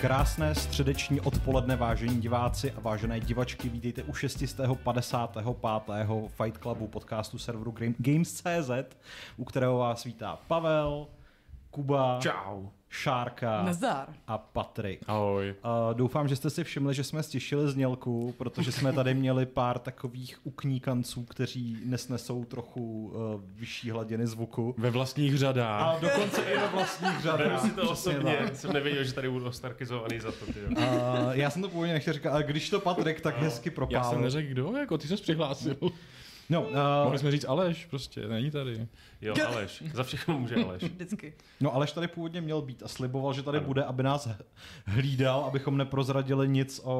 Krásné středeční odpoledne, vážení diváci a vážené divačky, vítejte u 655. Fight Clubu podcastu serveru Games.cz, u kterého vás vítá Pavel, Kuba, Čau. Šárka Nazdar. a Patrik. Ahoj. Uh, doufám, že jste si všimli, že jsme stěšili znělku, protože jsme tady měli pár takových ukníkanců, kteří nesnesou trochu uh, vyšší hladiny zvuku. Ve vlastních řadách. A dokonce i ve vlastních řadách. Beru si to Přesně osobně, tak. jsem nevěděl, že tady budu ostarkizovaný za to. Ty. Uh, já jsem to původně nechtěl říkat, ale když to Patrik tak hezky propál. Já jsem neřekl kdo, jako ty jsi přihlásil. No, uh, Mohli jsme říct Aleš, prostě, není tady. Jo, Aleš, za všechno může Aleš. Vždycky. no Aleš tady původně měl být a sliboval, že tady ano. bude, aby nás hlídal, abychom neprozradili nic o,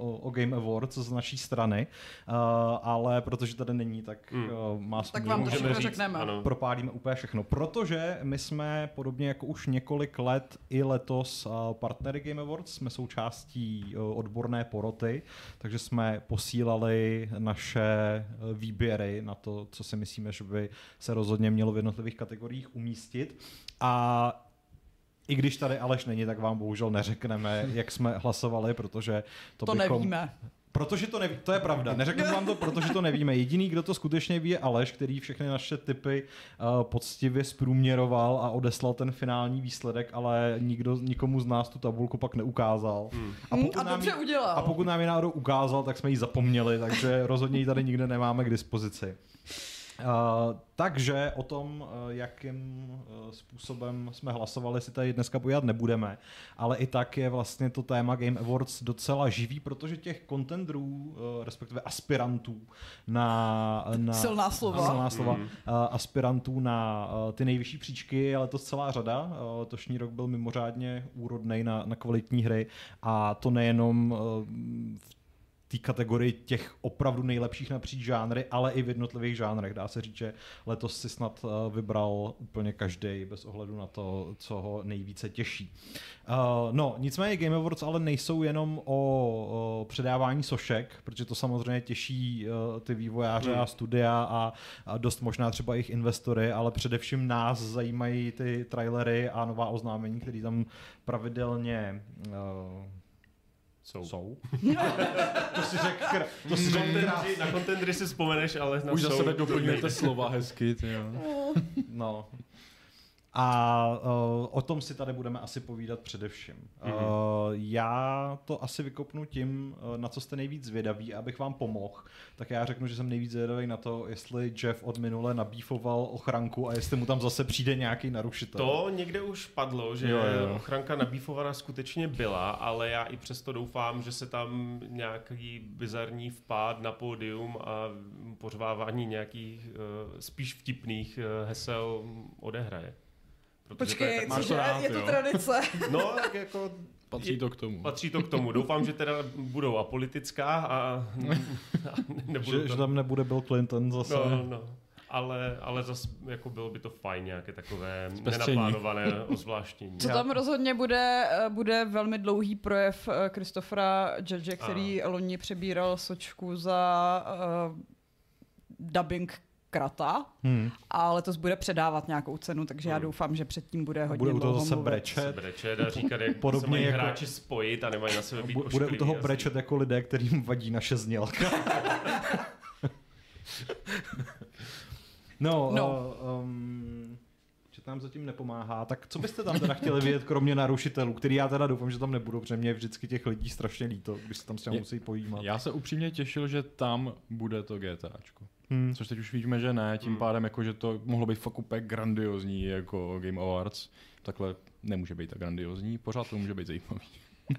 o, o Game Awards z naší strany, uh, ale protože tady není, tak Hmm. uh, má Tak vám to všechno říct, řekneme. ano. propálíme úplně všechno, protože my jsme podobně jako už několik let i letos uh, partnery Game Awards, jsme součástí uh, odborné poroty, takže jsme posílali naše uh, výběry na to, co si myslíme, že by se rozhodně mělo v jednotlivých kategoriích umístit a i když tady Aleš není, tak vám bohužel neřekneme, jak jsme hlasovali, protože to, To bychom... nevíme. Protože to neví, to je pravda. Neřeknu vám to, protože to nevíme. Jediný, kdo to skutečně ví, je Aleš, který všechny naše typy uh, poctivě zprůměroval a odeslal ten finální výsledek, ale nikdo, nikomu z nás tu tabulku pak neukázal. Hmm. Hmm, a dobře ji, udělal. a pokud nám ji náhodou ukázal, tak jsme ji zapomněli, takže rozhodně ji tady nikde nemáme k dispozici. Uh, takže o tom, uh, jakým uh, způsobem jsme hlasovali, si tady dneska povídat nebudeme, ale i tak je vlastně to téma Game Awards docela živý, protože těch contendrů, uh, respektive aspirantů na... na Silná slova. Silná slova. Mm. Uh, aspirantů na ty nejvyšší příčky je letos celá řada. Letošní rok byl mimořádně úrodný na, na kvalitní hry a to nejenom v té kategorii těch opravdu nejlepších napříč žánry, ale i v jednotlivých žánrech. Dá se říct, že letos si snad eh, vybral úplně každý bez ohledu na to, co ho nejvíce těší. Uh, no, nicméně Game Awards ale nejsou jenom o, předávání sošek, protože to samozřejmě těší uh, ty vývojáře Hmm. a studia a, dost možná třeba jejich investory, ale především nás zajímají ty trailery a nová oznámení, které tam pravidelně Jsou. jsou. to si řekl, kr- to si řekl Contendry, na kontendry si vzpomeneš, ale na Už za sebe doplňujete slova hezky, ty jo. No. A uh, o tom si tady budeme asi povídat především. Uh, já to asi vykopnu tím, uh, na co jste nejvíc zvědaví, abych vám pomohl. Tak já řeknu, že jsem nejvíc zvědavý na to, jestli Jeff od minule nabífoval ochranku a jestli mu tam zase přijde nějaký narušitel. To někde už padlo, že jo. jo. ochranka nabífovaná skutečně byla, ale já i přesto doufám, že se tam nějaký bizarní vpád na pódium a pořvávání nějakých uh, spíš vtipných uh, hesel odehraje. Protože to je Počkej, tak- máš cože, to rád, je to jo? tradice. No, tak jako Patří to k tomu. Patří to k tomu. Doufám, že teda budou apolitická a, a nebudou že, že tam nebude Bill Clinton zase. No, no, no. Ale, ale zase jako bylo by to fajn, nějaké takové Zpestření. nenaplánované ozvláštění. Co tam rozhodně bude, eh, bude velmi dlouhý projev eh, Christophera Judge, který loni přebíral sočku za uh, dubbing krata Hmm. a letos bude předávat nějakou cenu, takže já doufám, že předtím bude hodně Bude u toho zase mluvit. Se brečet. brečet a říkat, jak Podobně se mají jako- hráči spojit a nemají na sebe být Bu- Bude u toho asi. brečet jako lidé, kterým vadí naše znělka. no, No. Uh, um, že nám zatím nepomáhá. Tak co byste tam teda chtěli vidět, kromě narušitelů, který já teda doufám, že tam nebudou, protože mě je vždycky těch lidí strašně líto, když se tam s těmi musí pojímat. Já se upřímně těšil, že tam bude to GTAčko. Hmm. Což teď už víme, že ne, tím pádem jako, že to mohlo být fakt úplně grandiozní jako Game Awards. Takhle nemůže být tak grandiozní, pořád to může být zajímavý.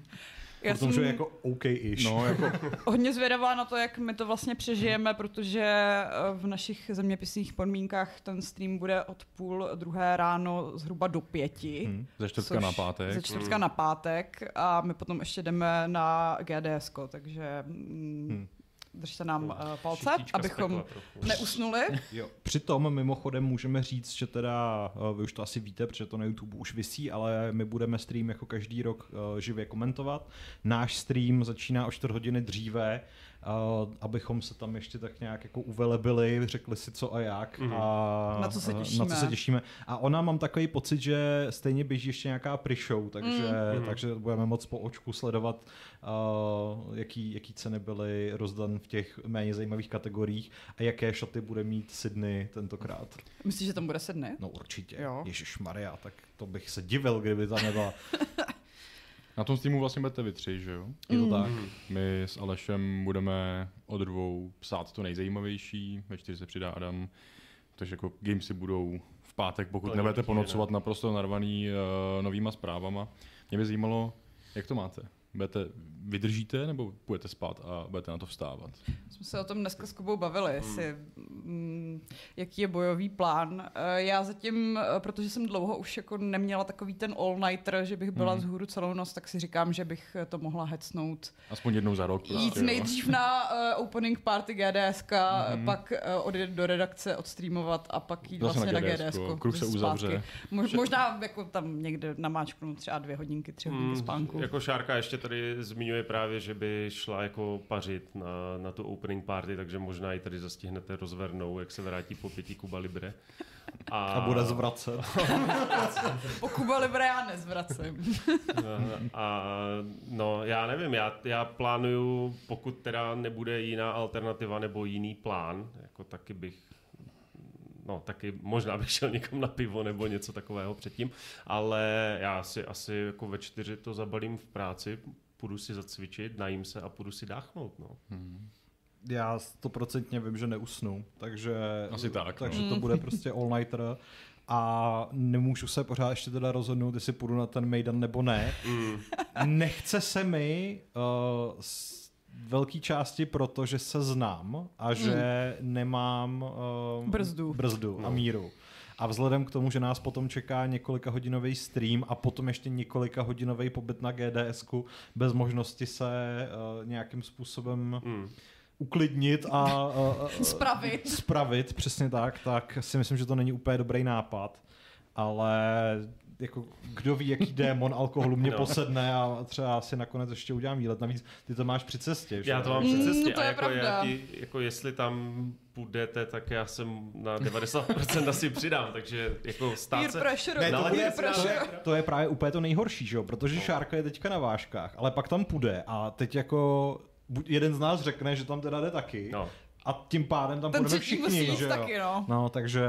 Já Protože jsem je jako OK-ish. No, jako hodně zvědavá na to, jak my to vlastně přežijeme, protože eh, v našich zeměpisných podmínkách ten stream bude od půl druhé ráno zhruba do pěti. Hmm. ze čtvrtka na pátek. Ze čtvrtka na pátek a my potom ještě jdeme na GDS, takže mm, Hmm. Držte nám uh, palce, Šitíčka abychom neusnuli. Jo. Přitom mimochodem můžeme říct, že teda, eh, vy už to asi víte, protože to na YouTube už visí, ale my budeme stream jako každý rok eh, živě komentovat. Náš stream začíná o 4 hodiny dříve, uh, abychom se tam ještě tak nějak jako uvelebili, řekli si co a jak Mhm. a Na co se a- na těšíme. co se těšíme. A ona mám takový pocit, že stejně běží ještě nějaká pre-show, takže, Mhm. takže budeme moc po očku sledovat, uh, jaký, jaký ceny byly rozdan v těch méně zajímavých kategoriích a jaké šaty bude mít Sydney tentokrát. Myslíš, že tam bude sedny? No určitě. Jo. Ježíš Maria, tak to bych se divil, kdyby tam nebyla. Na tom Steamu vlastně budete vy tři, že jo? Je to Mm. tak. My s Alešem budeme od dvou psát to nejzajímavější, ve čtyři se přidá Adam, takže jako gamesy budou v pátek, pokud To nebudete určitě ponocovat naprosto narvaný uh, novýma zprávama. Mě by zajímalo, jak to máte? Budete, vydržíte nebo budete spát a budete na to vstávat? Jsme se o tom dneska s Kubou bavili, jestli, mm, jaký je bojový plán. Eh, Já zatím, eh, protože jsem dlouho už jako neměla takový ten all-nighter, že bych byla Hmm. vzhůru celou noc, tak si říkám, že bych eh, to mohla hecnout. Aspoň jednou za rok. Jít prostě, jo. nejdřív na uh, opening party GDSK, Mhm. pak uh, odjet do redakce, odstreamovat a pak jít Zase vlastně na na GDS, GDS. kruh se uzavře. Mož, možná jako tam někde namáčknu třeba dvě hodinky, tři hodinky Mm, spánku. Jako Šárka ještě tady zmiňuje právě, že by šla jako pařit na, na tu opening party, takže možná i tady zastihnete rozvernou, jak se vrátí po pěti Kuba Libre. A, A bude zvracet. Po Kuba Libre já nezvracím. A no, já nevím, já, já plánuju, pokud teda nebude jiná alternativa nebo jiný plán, jako taky bych No, taky možná bych šel někam na pivo nebo něco takového předtím, ale já si asi jako ve čtyři to zabalím v práci, půjdu si zacvičit, najím se a půjdu si dáchnout, no. Já stoprocentně vím, že neusnu, takže, Asi tak, takže no. to Mm. bude prostě all-nighter a nemůžu se pořád ještě teda rozhodnout, jestli půjdu na ten Mejdan nebo ne. Mm. Nechce se mi uh, velké části proto, že se znám a že nemám uh, Brzdu. brzdu a No. míru. A vzhledem k tomu, že nás potom čeká několika hodinový stream a potom ještě několika hodinový pobyt na GDSku bez možnosti se uh, nějakým způsobem Mm. uklidnit a uh, Spravit. spravit, přesně tak, tak si myslím, že to není úplně dobrý nápad, ale jako kdo ví, jaký démon alkoholu mě No. posedne a třeba si nakonec ještě udělám výlet. Navíc ty to máš při cestě, že? Já to mám Mm, při cestě to a je jako, pravda. ti, jako jestli tam půjdete, tak já jsem na 90% asi přidám, takže jako stát se... pressure. Ne, to, si to, pressure. je, to je právě úplně to nejhorší, že jo? protože Šárka je teďka na vážkách, ale pak tam půjde a teď jako buď jeden z nás řekne, že tam teda jde taky No. A tím pádem tam Ten budeme všichni, že jo? taky, no. No, takže...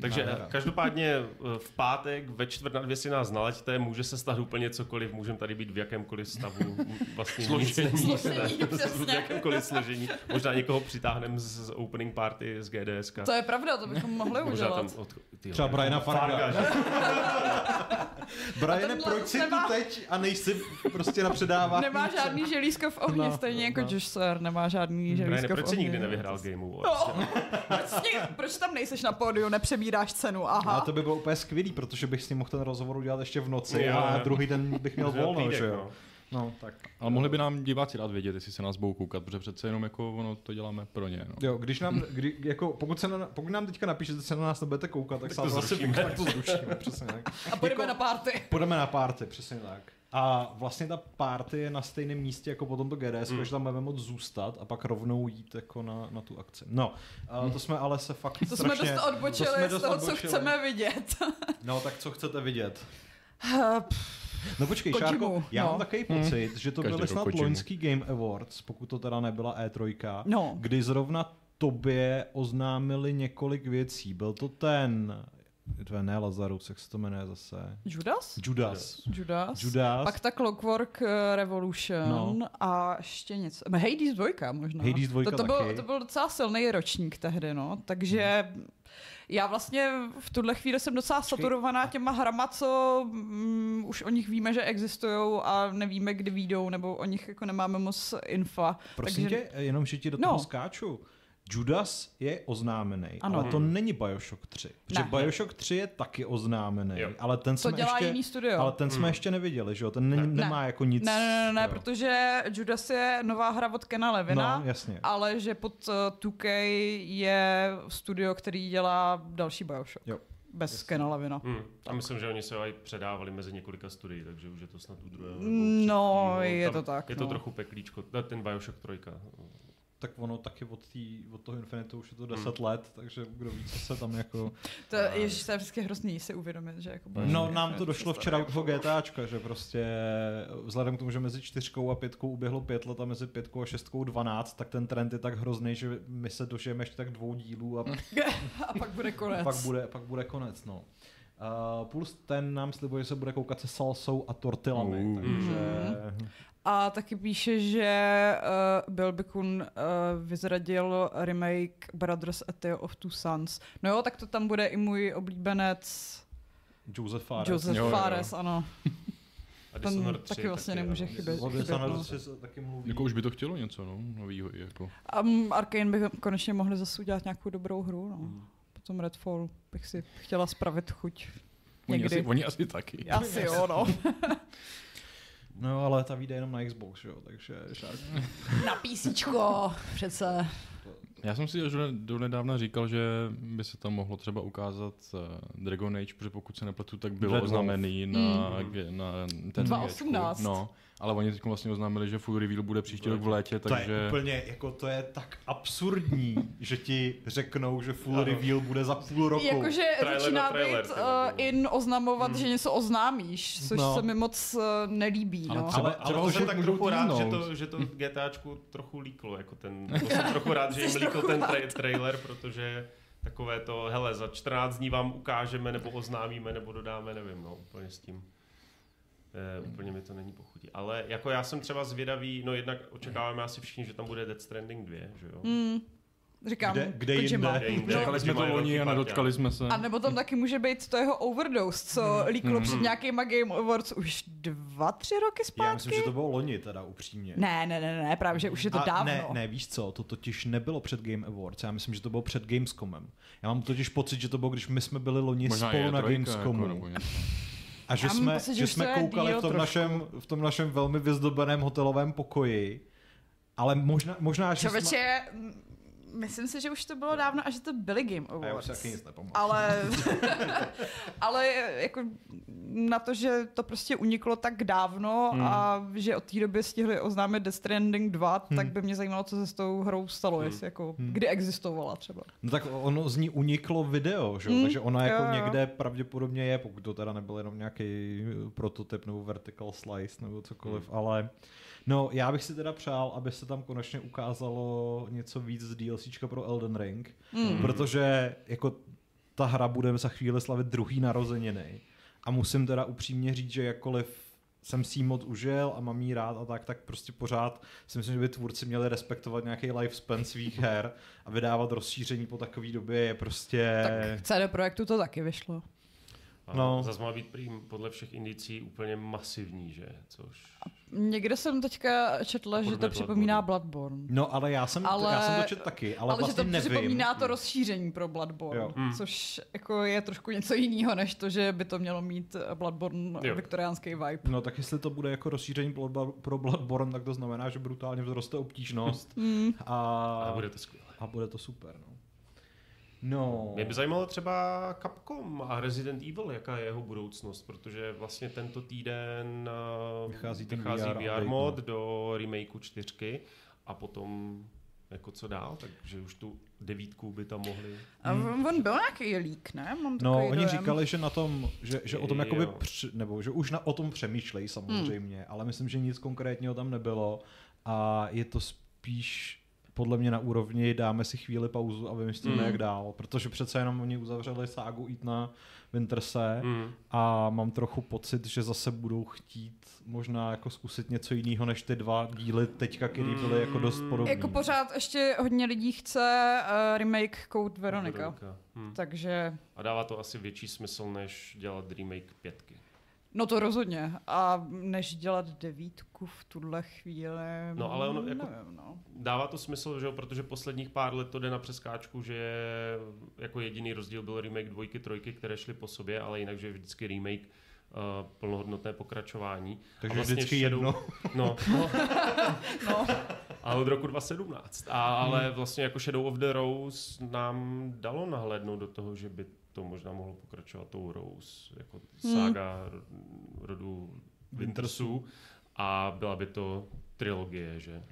Takže nádhera. každopádně eh, v pátek ve čtvrt na dvě si nás nalaďte, může se stát úplně cokoliv, můžeme tady být v jakémkoliv stavu, vlastně nic Složení. Složení, ne, v jakémkoliv složení. Možná někoho přitáhneme z, z opening party z GDS. To je pravda, to bychom mohli Možná tam udělat. od, tyjo, Třeba Briana Farga. Briane, proč jsi nemá- tu teď a nejsi prostě na předávání? Nemá žádný želízko v ohni, No, stejně jako no. Josh Sir nemá žádný Brian, želízko v proč jsi ohni. nikdy nevyhrál Game Awards? No. Proč, proč tam nejseš na pódiu, nepřebíráš cenu, aha. A to by bylo úplně skvělý, protože bych s ním mohl ten rozhovor udělat ještě v noci Jo, a jo. druhý den bych měl volno, týdek, že jo? no. No, tak. Ale mohli by nám diváci rád vědět, jestli se nás budou koukat, protože přece jenom jako ono to děláme pro ně. No. Jo, když nám, kdy, jako, pokud, se na, pokud nám teďka napíšete, že se na nás nebudete koukat, tak, Tak se to zrušíme. tak to zrušíme, přesně tak. A půjdeme jako- na party. Půjdeme na párty, přesně tak. A vlastně ta party je na stejném místě jako potom to GDS, Mm. mm. že tam budeme moc zůstat a pak rovnou jít jako na, na tu akci. No, uh, to jsme ale se fakt To jsme strašně, dost odbočili to jsme z dost toho, co odbočili. chceme vidět. No, tak co chcete vidět? No počkej, Kojimu, Šárko, já no. mám takový pocit, že to Každý byly snad Kojimu. loňský Game Awards, pokud to teda nebyla E3, No. kdy zrovna tobě oznámili několik věcí. Byl to ten, to je ne Lazarus, jak se to jmenuje zase? Judas? Judas. Judas. Judas. Pak ta Clockwork eh, Revolution No. a ještě něco. Hades 2 možná. Hades 2 to, to, byl, to byl docela silný ročník tehdy, no. Takže já vlastně v tuhle chvíli jsem docela saturovaná těma hrama, co mm, už o nich víme, že existují a nevíme, kdy výjdou, nebo o nich jako nemáme moc infa. Prosím Takže- tě, jenom, že ti do No. toho skáču. Judas je oznámený, Ano. ale to není Bioshock 3. Protože Ne. Bioshock 3 je taky oznámený, Jo. ale ten To jsme dělá ještě, jiný studio. ale ten jsme Hmm. ještě neviděli, že jo? Ten ne, Ne. nemá jako nic. Ne, ne, ne, ne, protože Judas je nová hra od Kena Levina. No, jasně. Ale že pod uh, 2K je studio, který dělá další Bioshock. Jo. bez Kena Levina. Hmm. A myslím, že oni se ho aj předávali mezi několika studií, takže už je to snad u druhého. No, je Tam to tak, Je to no. trochu peklíčko. Ten Bioshock 3. Tak ono taky od, tý, od toho Infinitu už je to 10 let, takže kdo ví, co se tam jako... To je, ježiš, to je vždycky hrozný si uvědomit, že jako No, Bioshock nám to došlo to včera u jako- toho GTAčka, že prostě vzhledem k tomu, že mezi čtyřkou a pětkou uběhlo pět let a mezi pětkou a šestkou 12, tak ten trend je tak hrozný, že my se dožijeme ještě tak dvou dílů a A pak bude konec. pak bude, pak bude konec, no. Uh, plus ten nám slibuje, že se bude koukat se salsou a tortillami, Uh. takže... A taky píše, že uh, Bill Bikun uh, vyzradil remake Brothers A Tale of Two Sons. No jo, tak to tam bude i můj oblíbenec Joseph Fares. Joseph Jo, jo, jo. Fares, ano. A Ten Dishonored 3 taky vlastně nemůže chybět. O chybět, Dishonored no. 3 se taky mluví. Jako už by to chtělo něco, no, novýho i jako. A um, Arkane by konečně mohli zase udělat nějakou dobrou hru, no. Hmm. Potom Redfall bych si chtěla spravit chuť. Oni Někdy. asi, oni asi taky. Asi jo, no. No ale ta vyjde jenom na Xbox, jo, takže Shark. Na písíčko, přece. Já jsem si až do, do nedávna říkal, že by se tam mohlo třeba ukázat uh, Dragon Age, protože pokud se nepletu, tak bylo Red oznámený na, Mm. na ten 2018. No, ale oni teď vlastně oznámili, že full reveal bude příští rok v létě, To takže... je úplně, jako to je tak absurdní, že ti řeknou, že full Ano. reveal bude za půl roku. Jakože začíná trailer, být ty uh, in oznamovat, že něco oznámíš, což No. se mi moc uh, nelíbí. Ale No. třeba- Ale, ale třeba to už jsem tak můžou trochu rád, že to, že to GTAčku trochu líklo, jako ten, to jsem trochu rád, že jim líkl ten tra- trailer, protože takové to, hele, za 14 dní vám ukážeme, nebo oznámíme, nebo dodáme, nevím, no, úplně s tím. E, úplně mi to není pochutí. Ale jako já jsem třeba zvědavý, no jednak očekáváme asi všichni, že tam bude Dead Stranding 2, že jo? Hmm. Říkám, Kde- kde Kojima. jinde? Kde jinde? No, Čekali jsme to loni a nedočkali jsme se. A nebo tam taky může být to jeho overdose, co líklo Hmm. před nějakýma Game Awards už dva, tři roky Já myslím, zpátky? že to bylo loni teda upřímně. Ne, ne, ne, ne, právě, že už je to A dávno. Ne, ne, víš co, to totiž nebylo před Game Awards, já myslím, že to bylo před Gamescomem. Já mám totiž pocit, že to bylo, když my jsme byli loni Možná spolu na trojka, Gamescomu. Jako. A že Já jsme, pocit, že že už to jsme koukali v tom, našem, v tom našem velmi vyzdobeném hotelovém pokoji, ale možná, možná že jsme... Myslím si, že už to bylo dávno a že to byly Game A já už Awards. si taky nic ale, ale jako na to, že to prostě uniklo tak dávno Hmm. a že od té doby stihli oznámit Death Stranding 2, Hmm. tak by mě zajímalo, co se s tou hrou stalo, Hmm. jestli jako, Hmm. kdy existovala třeba. No tak ono z ní uniklo video, že? jo? Mm, takže ona jako jo, jo. někde pravděpodobně je, pokud to teda nebyl jenom nějaký prototyp nebo vertical slice nebo cokoliv, ale no já bych si teda přál, aby se tam konečně ukázalo něco víc z DLCčka pro Elden Ring, Mm. protože jako ta hra bude za chvíli slavit druhý narozeniny a musím teda upřímně říct, že jakkoliv jsem si moc užil a mám jí rád a tak, tak prostě pořád si myslím, že by tvůrci měli respektovat nějaký lifespan svých her a vydávat rozšíření po takové době je prostě... Tak v CD Projektu to taky vyšlo. A No. Zase má být prý podle všech indicí úplně masivní, že? Což... Někde jsem teďka četla, že to Podobně připomíná Bloodborne. No ale já jsem, ale, já jsem to četl taky, ale, Ale, vlastně že to nevím. připomíná to rozšíření pro Bloodborne, Jo. Hmm. což jako je trošku něco jiného, než to, že by to mělo mít Bloodborne Jo. viktoriánský vibe. No tak jestli to bude jako rozšíření pro Bloodborne, tak to znamená, že brutálně vzroste obtížnost Mm. a, Ale bude to skvělé. a bude to super. No. No, Mě by zajímalo třeba Capcom a Resident Evil, jaká je jeho budoucnost, protože vlastně tento týden eh, Vychází ten vychází VR VR, mod no. do remakeu čtyřky a potom jako co dál, takže už tu devítku by tam mohli... A on on byl nějaký lík, ne? Mám No, oni dojem. říkali, že na tom, že, že o tom jakoby, při, nebo že už na, o tom přemýšlejí samozřejmě, ale myslím, že nic konkrétního tam nebylo a je to spíš podle mě na úrovni dáme si chvíli pauzu a vymyslíme, Mm. jak dál, protože přece jenom oni uzavřeli ságu Eatna Winterse Mm. a mám trochu pocit, že zase budou chtít možná jako zkusit něco jiného než ty dva díly teďka, které byly jako dost Mm. podobné. Jako pořád ještě hodně lidí chce uh, remake Code Veronica. Veronika. Hm. Takže, A dává to asi větší smysl, než dělat remake pětky. No to rozhodně. A než dělat devítku v tuhle chvíli, No, ale ono jako- nevím, no. Dává to smysl, že jo, protože posledních pár let to jde na přeskáčku, že jako jediný rozdíl byl remake dvojky, trojky, které šly po sobě, ale jinak, že je vždycky remake uh, plnohodnotné pokračování. Takže a vlastně vždycky Shadow- jedno. No, no, no. Ale od roku 2017. A, ale vlastně jako Shadow of the Rose nám dalo nahlédnout do toho, že by to možná mohlo pokračovat tou Rose, jako saga ro- rodu Wintersů a byla by to trilogie, že?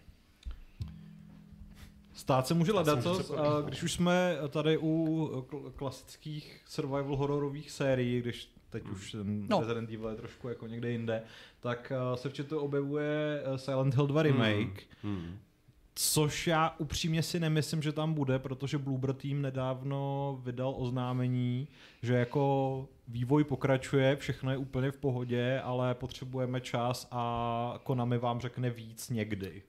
Stát se může ledatos, a když už jsme tady u kl- klasických survival hororových sérií, když teď už ten no. Resident Evil je trošku jako někde jinde, tak uh, se v chatu objevuje eh, Silent Hill 2 remake, Hmm. což já upřímně si nemyslím, že tam bude, protože Bloober Team nedávno vydal oznámení, že jako vývoj pokračuje, všechno je úplně v pohodě, ale potřebujeme čas a Konami vám řekne víc někdy.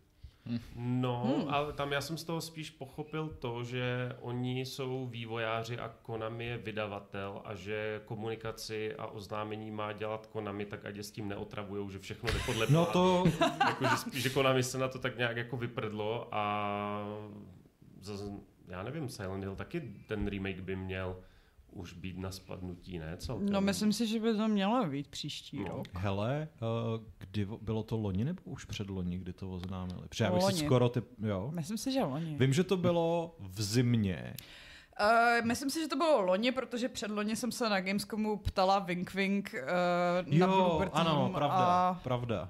No, Hmm. ale tam já jsem z toho spíš pochopil to, že oni jsou vývojáři a Konami je vydavatel a že komunikaci a oznámení má dělat Konami, tak ať je s tím neotravujou, že všechno jde podle No to, jako, že spíš, že Konami se na to tak nějak jako vyprdlo a zase, já nevím, Silent Hill taky ten remake by měl už být na spadnutí, ne? Celkem. No myslím si, že by to mělo být příští No. rok. Hele, uh, kdy bylo to loni nebo už před loni, kdy to oznámili? Protože já bych si Loni. skoro ty, jo. Myslím si, že loni. Vím, že to bylo v zimě. Uh, myslím si, že to bylo loni, protože před loni jsem se na Gamescomu ptala Wink Wink uh, na jo, Bloober Team ano, pravda, a... pravda.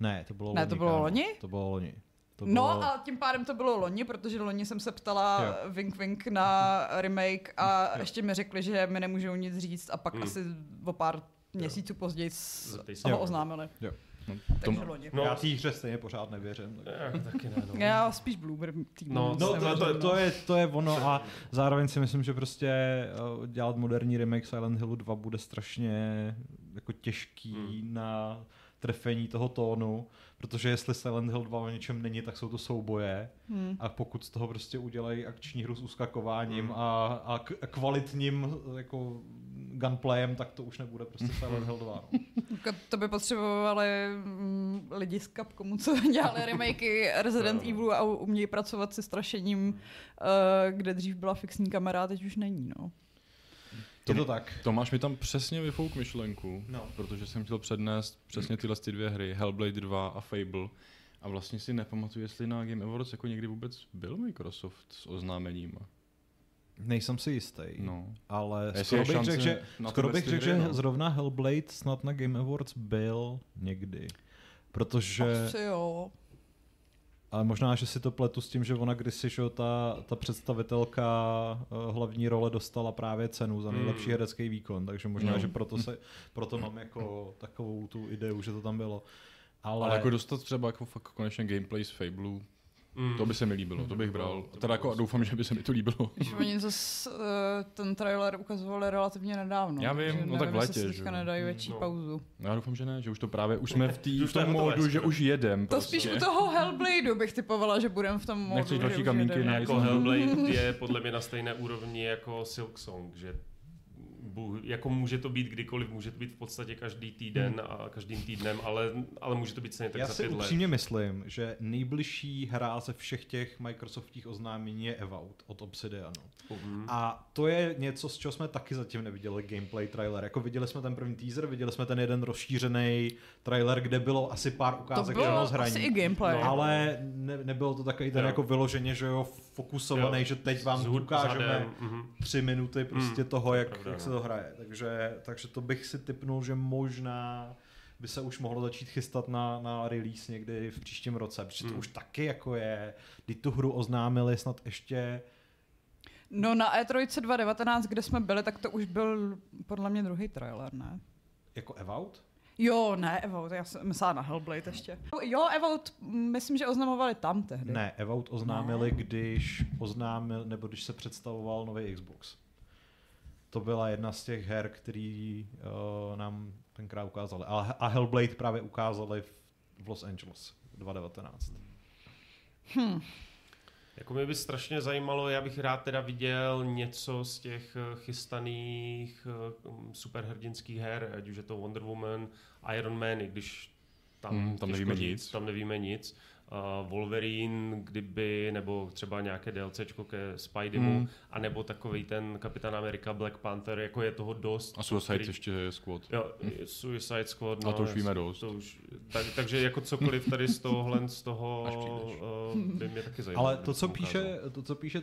Ne, to bylo Ne, loni. to bylo kámo. loni? To bylo loni. To No bylo... a tím pádem to bylo loni, protože loni jsem se ptala Jo. Wink Wink na remake a ještě mi řekli, že mi nemůžou nic říct a pak Hmm. asi o pár měsíců později Zeptej se. ho Jo. oznámili. Jo. No, Takže tom, loni. No. Já té hře stejně pořád nevěřím. tak- Já taky ne, no. Já spíš Bloober Team. No, No, to, to, to- je, to je ono a zároveň si myslím, že prostě eh, dělat moderní remake Silent Hillu 2 bude strašně jako těžký Hmm. na trefení toho tónu, protože jestli Silent Hill 2 o něčem není, tak jsou to souboje Hmm. a pokud z toho prostě udělají akční hru s uskakováním Hmm. a, a k- kvalitním jako gunplayem, tak to už nebude prostě Silent Hill 2. No. To by potřebovali mm, lidi z Capcomu, co dělali remakey Resident. Evilu a umějí pracovat se strašením, eh, kde dřív byla fixní kamera, teď už není, no. Je to tak. Tomáš mi tam přesně vyfouk myšlenku, No. protože jsem chtěl přednést přesně tyhle ty dvě hry, Hellblade 2 a Fable. A vlastně si nepamatuju, jestli na Game Awards jako někdy vůbec byl Microsoft s oznámením. Nejsem si jistý, No. ale Jestli skoro bych řekl, že, skoro bych řekl, hry, že no. zrovna Hellblade snad na Game Awards byl někdy. Protože, Asi jo. Ale možná, že si to pletu s tím, že ona kdysi, že ta, ta představitelka eh, hlavní role dostala právě cenu za nejlepší Hmm. herecký výkon, takže možná, No. že proto, se, proto mám jako takovou tu ideu, že to tam bylo. Ale, Ale jako dostat třeba jako fakt konečně gameplay z Fableu, Mm. to by se mi líbilo, to bych bral. Teda jako doufám, že by se mi to líbilo. Když oni zase uh, ten trailer ukazovali relativně nedávno. Já vím, no tak v létě, si teďka že nedají větší No. pauzu. Já doufám, že ne, že už to právě, už jsme v, tý, Už v tom módu, že už jedem. To prostě. spíš u toho Hellbladeu bych typovala, že budeme v tom modu, Nechceš že další už kamínky Jako. Hellblade je podle mě na stejné úrovni jako Silk Song, že jako může to být kdykoliv, může to být v podstatě každý týden a každým týdnem, ale, ale může to být stejně tak já za si pět let. upřímně myslím, že nejbližší hra ze všech těch Microsoftních oznámení je Evout od Obsidianu. Mhm. A to je něco, z čeho jsme taky zatím neviděli gameplay trailer. Jako viděli jsme ten první teaser, viděli jsme ten jeden rozšířený trailer, kde bylo asi pár To ukázek bylo jenom z hraní. asi i gameplay. No. Ale ne, nebylo to takový ten Jo. jako vyloženě, že jo, fokusovaný, Jo. že teď vám S hud- ukážeme zadem, mhm. tři minuty prostě Mm, toho, jak, pravda, jak se no. to hraje. Takže, takže to bych si typnul, že možná by se už mohlo začít chystat na, na release někdy v příštím roce, protože to Mm. už taky jako je, kdy tu hru oznámili snad ještě No na E3 2019, kde jsme byli, tak to už byl podle mě druhý trailer, ne? jako Evout. Jo, ne, Evout, já jsem myslela na Hellblade ještě. Jo, Evout, myslím, že oznamovali tam tehdy. Ne, Evout oznámili, když oznámil, nebo když se představoval nový Xbox. To byla jedna z těch her, který uh, nám tenkrát ukázali. A, a Hellblade právě ukázali v, v Los Angeles 2019. Hm. Jako mě by strašně zajímalo, já bych rád teda viděl něco z těch eh, chystaných eh, mm, superhrdinských her, ať už je to Wonder Woman, Iron Man, i když tam, Hmm, tam nevíme nic. Tam nevíme nic. Uh, Wolverine, kdyby, nebo třeba nějaké DLCčko ke Spideymu, Hmm. anebo takový ten Kapitán Amerika, Black Panther, jako je toho dost. A Suicide který- ještě je squad. Jo, Suicide Squad. A to už víme dost. To už, tak, takže jako cokoliv tady z tohohle, z toho uh, by mě taky zajímalo. Ale to, co píše, to, co píše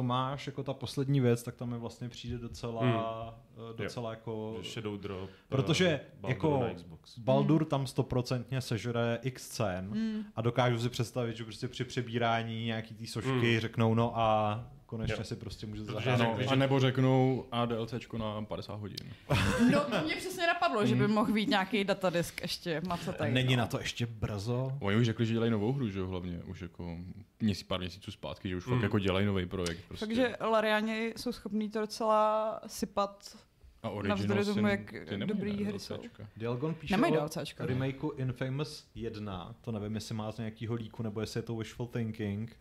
Tomáš, jako ta poslední věc, tak tam mi vlastně přijde docela, Hmm. hmm. docela jako... Shadow Drop. Protože eh, Baldur jako Xbox. Baldur tam stoprocentně sežere x scén Hmm. a dokážu si představit, že prostě při přebírání nějaký té sošky Hmm. řeknou, no a konečně Jo. si prostě můžete zahrát. No, řekli, a že- nebo řeknou a DLCčko na 50 hodin. No to mě přesně napadlo, že by mohl být nějaký datadisk ještě macetej. Není no. na to ještě brzo. Oni už řekli, že dělají novou hru, že jo, hlavně už jako měsíc, pár měsíců zpátky, že už Mm. fakt jako dělají nový projekt. Prostě. Takže Lariani jsou schopní to docela sypat. a navzdory Originals tomu, jak dobrý hry DLCčka. Dialgon píše Nemají o DLCčka. remakeu Infamous 1, to nevím, jestli má z nějakého líku, nebo jestli je to wishful thinking,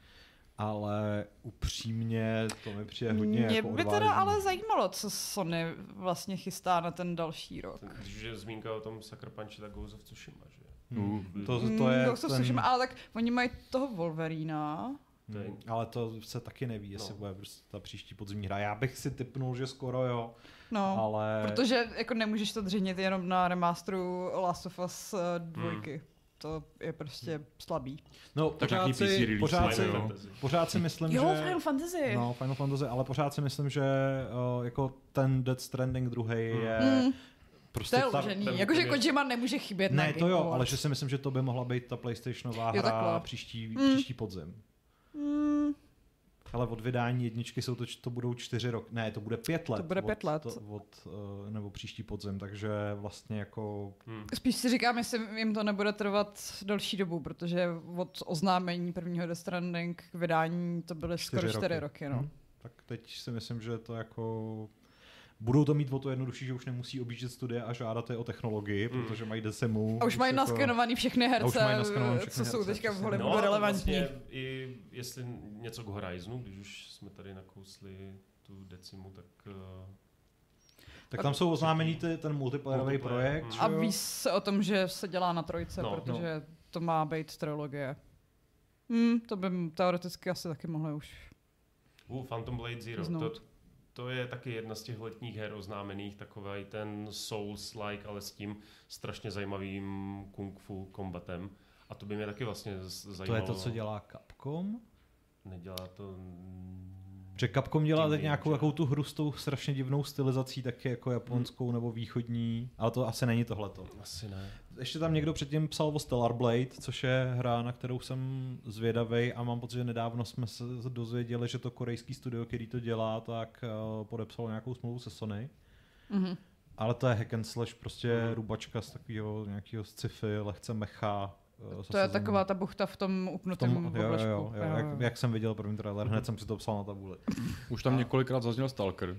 ale upřímně to mi přijde hodně Mě jako by teda ale zajímalo, co Sony vlastně chystá na ten další rok. Když je zmínka o tom Sucker Punch, tak Ghost of Tsushima, že? Hmm. Uh, To, Mm, to je Ghost of ten, Tsushima, ale tak oni mají toho Wolverina. Hmm, ale to se taky neví, jestli No. bude prostě ta příští podzimní hra. Já bych si typnul, že skoro jo, No, ale... protože jako nemůžeš to dřenit jenom na remasteru Last of Us uh, dvojky. To je prostě slabý. No, Tak pořád si, pořád, si, jo. Pořád si myslím, Jo, že... Final Fantasy. No, Final Fantasy, ale pořád si myslím, že uh, jako ten Death Stranding druhý Hmm. je Mm, prostě to je ta... uložený. Jakože Kojima nemůže chybět Ne, to jo, ale že si myslím, že to by mohla být ta PlayStationová hra takhle. příští, Mm. příští podzim. Ale od vydání jedničky jsou to, to budou čtyři roky. Ne, to bude pět let. bude pět od, let. To, od, uh, nebo příští podzim, takže vlastně jako... Hmm. Spíš si říkám, jestli jim to nebude trvat delší dobu, protože od oznámení prvního Death Stranding k vydání to byly Čtyři skoro čtyři roky. roky. no. Hm. Tak teď si myslím, že to jako... Budou to mít o to jednodušší, že už nemusí objíždět studie a žádat je o technologii, Mm. protože mají desimu. A už mají jako- naskenovaný všechny A už herce, mají naskenovaný všechny co jsou herce, teďka v. Hollywoodu No, relevantní. vlastně i jestli něco k Horizonu, když už jsme tady nakousli tu decimu, tak uh, Tak tam jsou oznámení ty, ten multiplayerový Multiplayer, projekt. A ví se o tom, že se dělá na trojce, No. protože to má být trilogie. Hmm, to by teoreticky asi taky mohli už. uh, Phantom Blade Zero, Znout. to je taky jedna z těch letních her oznámených, takový ten Souls-like, ale s tím strašně zajímavým kung fu kombatem. A to by mě taky vlastně z- To je zajímalo. to, co dělá Capcom? Nedělá to... Že Capcom dělá teď nějakou takovou tu hru s tou strašně divnou stylizací, taky jako japonskou nebo východní, ale to asi není tohleto. Asi ne. Ještě tam někdo předtím psal o Stellar Blade, což je hra, na kterou jsem zvědavý a mám pocit, že nedávno jsme se dozvěděli, že to korejský studio, který to dělá, tak uh, podepsalo nějakou smlouvu se Sony. Mhm. Ale to je hack and slash, prostě Mhm. rubačka z takového nějakého sci-fi, lehce mecha. Uh, To je taková ta buchta v tom v upnutém tom, jo, jo, jo, jo, jak, jak, jsem viděl první trailer, hned jsem si to psal na tabuli. Už tam několikrát zazněl Stalker,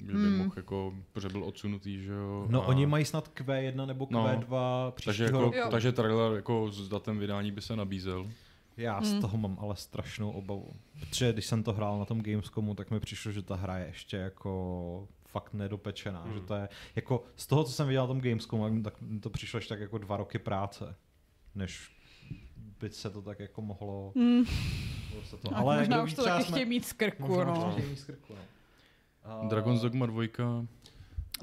že by Hmm. mohl jako, protože byl odsunutý, že jo. No a- oni mají snad Q1 nebo No. Q2 takže, příštího jako, roku. Takže trailer jako s datem vydání by se nabízel. Já Hmm. z toho mám ale strašnou obavu. Protože když jsem to hrál na tom Gamescomu, tak mi přišlo, že ta hra je ještě jako fakt nedopečená. Hmm. Že to je, jako z toho, co jsem viděl na tom Gamescomu, tak mi to přišlo ještě tak jako dva roky práce, než by se to tak jako mohlo... Se to, Ale ale možná už to třeba taky jsme- chtějí mít z krku, Možná no. mít z krku, no. A- Dragon's Dogma 2,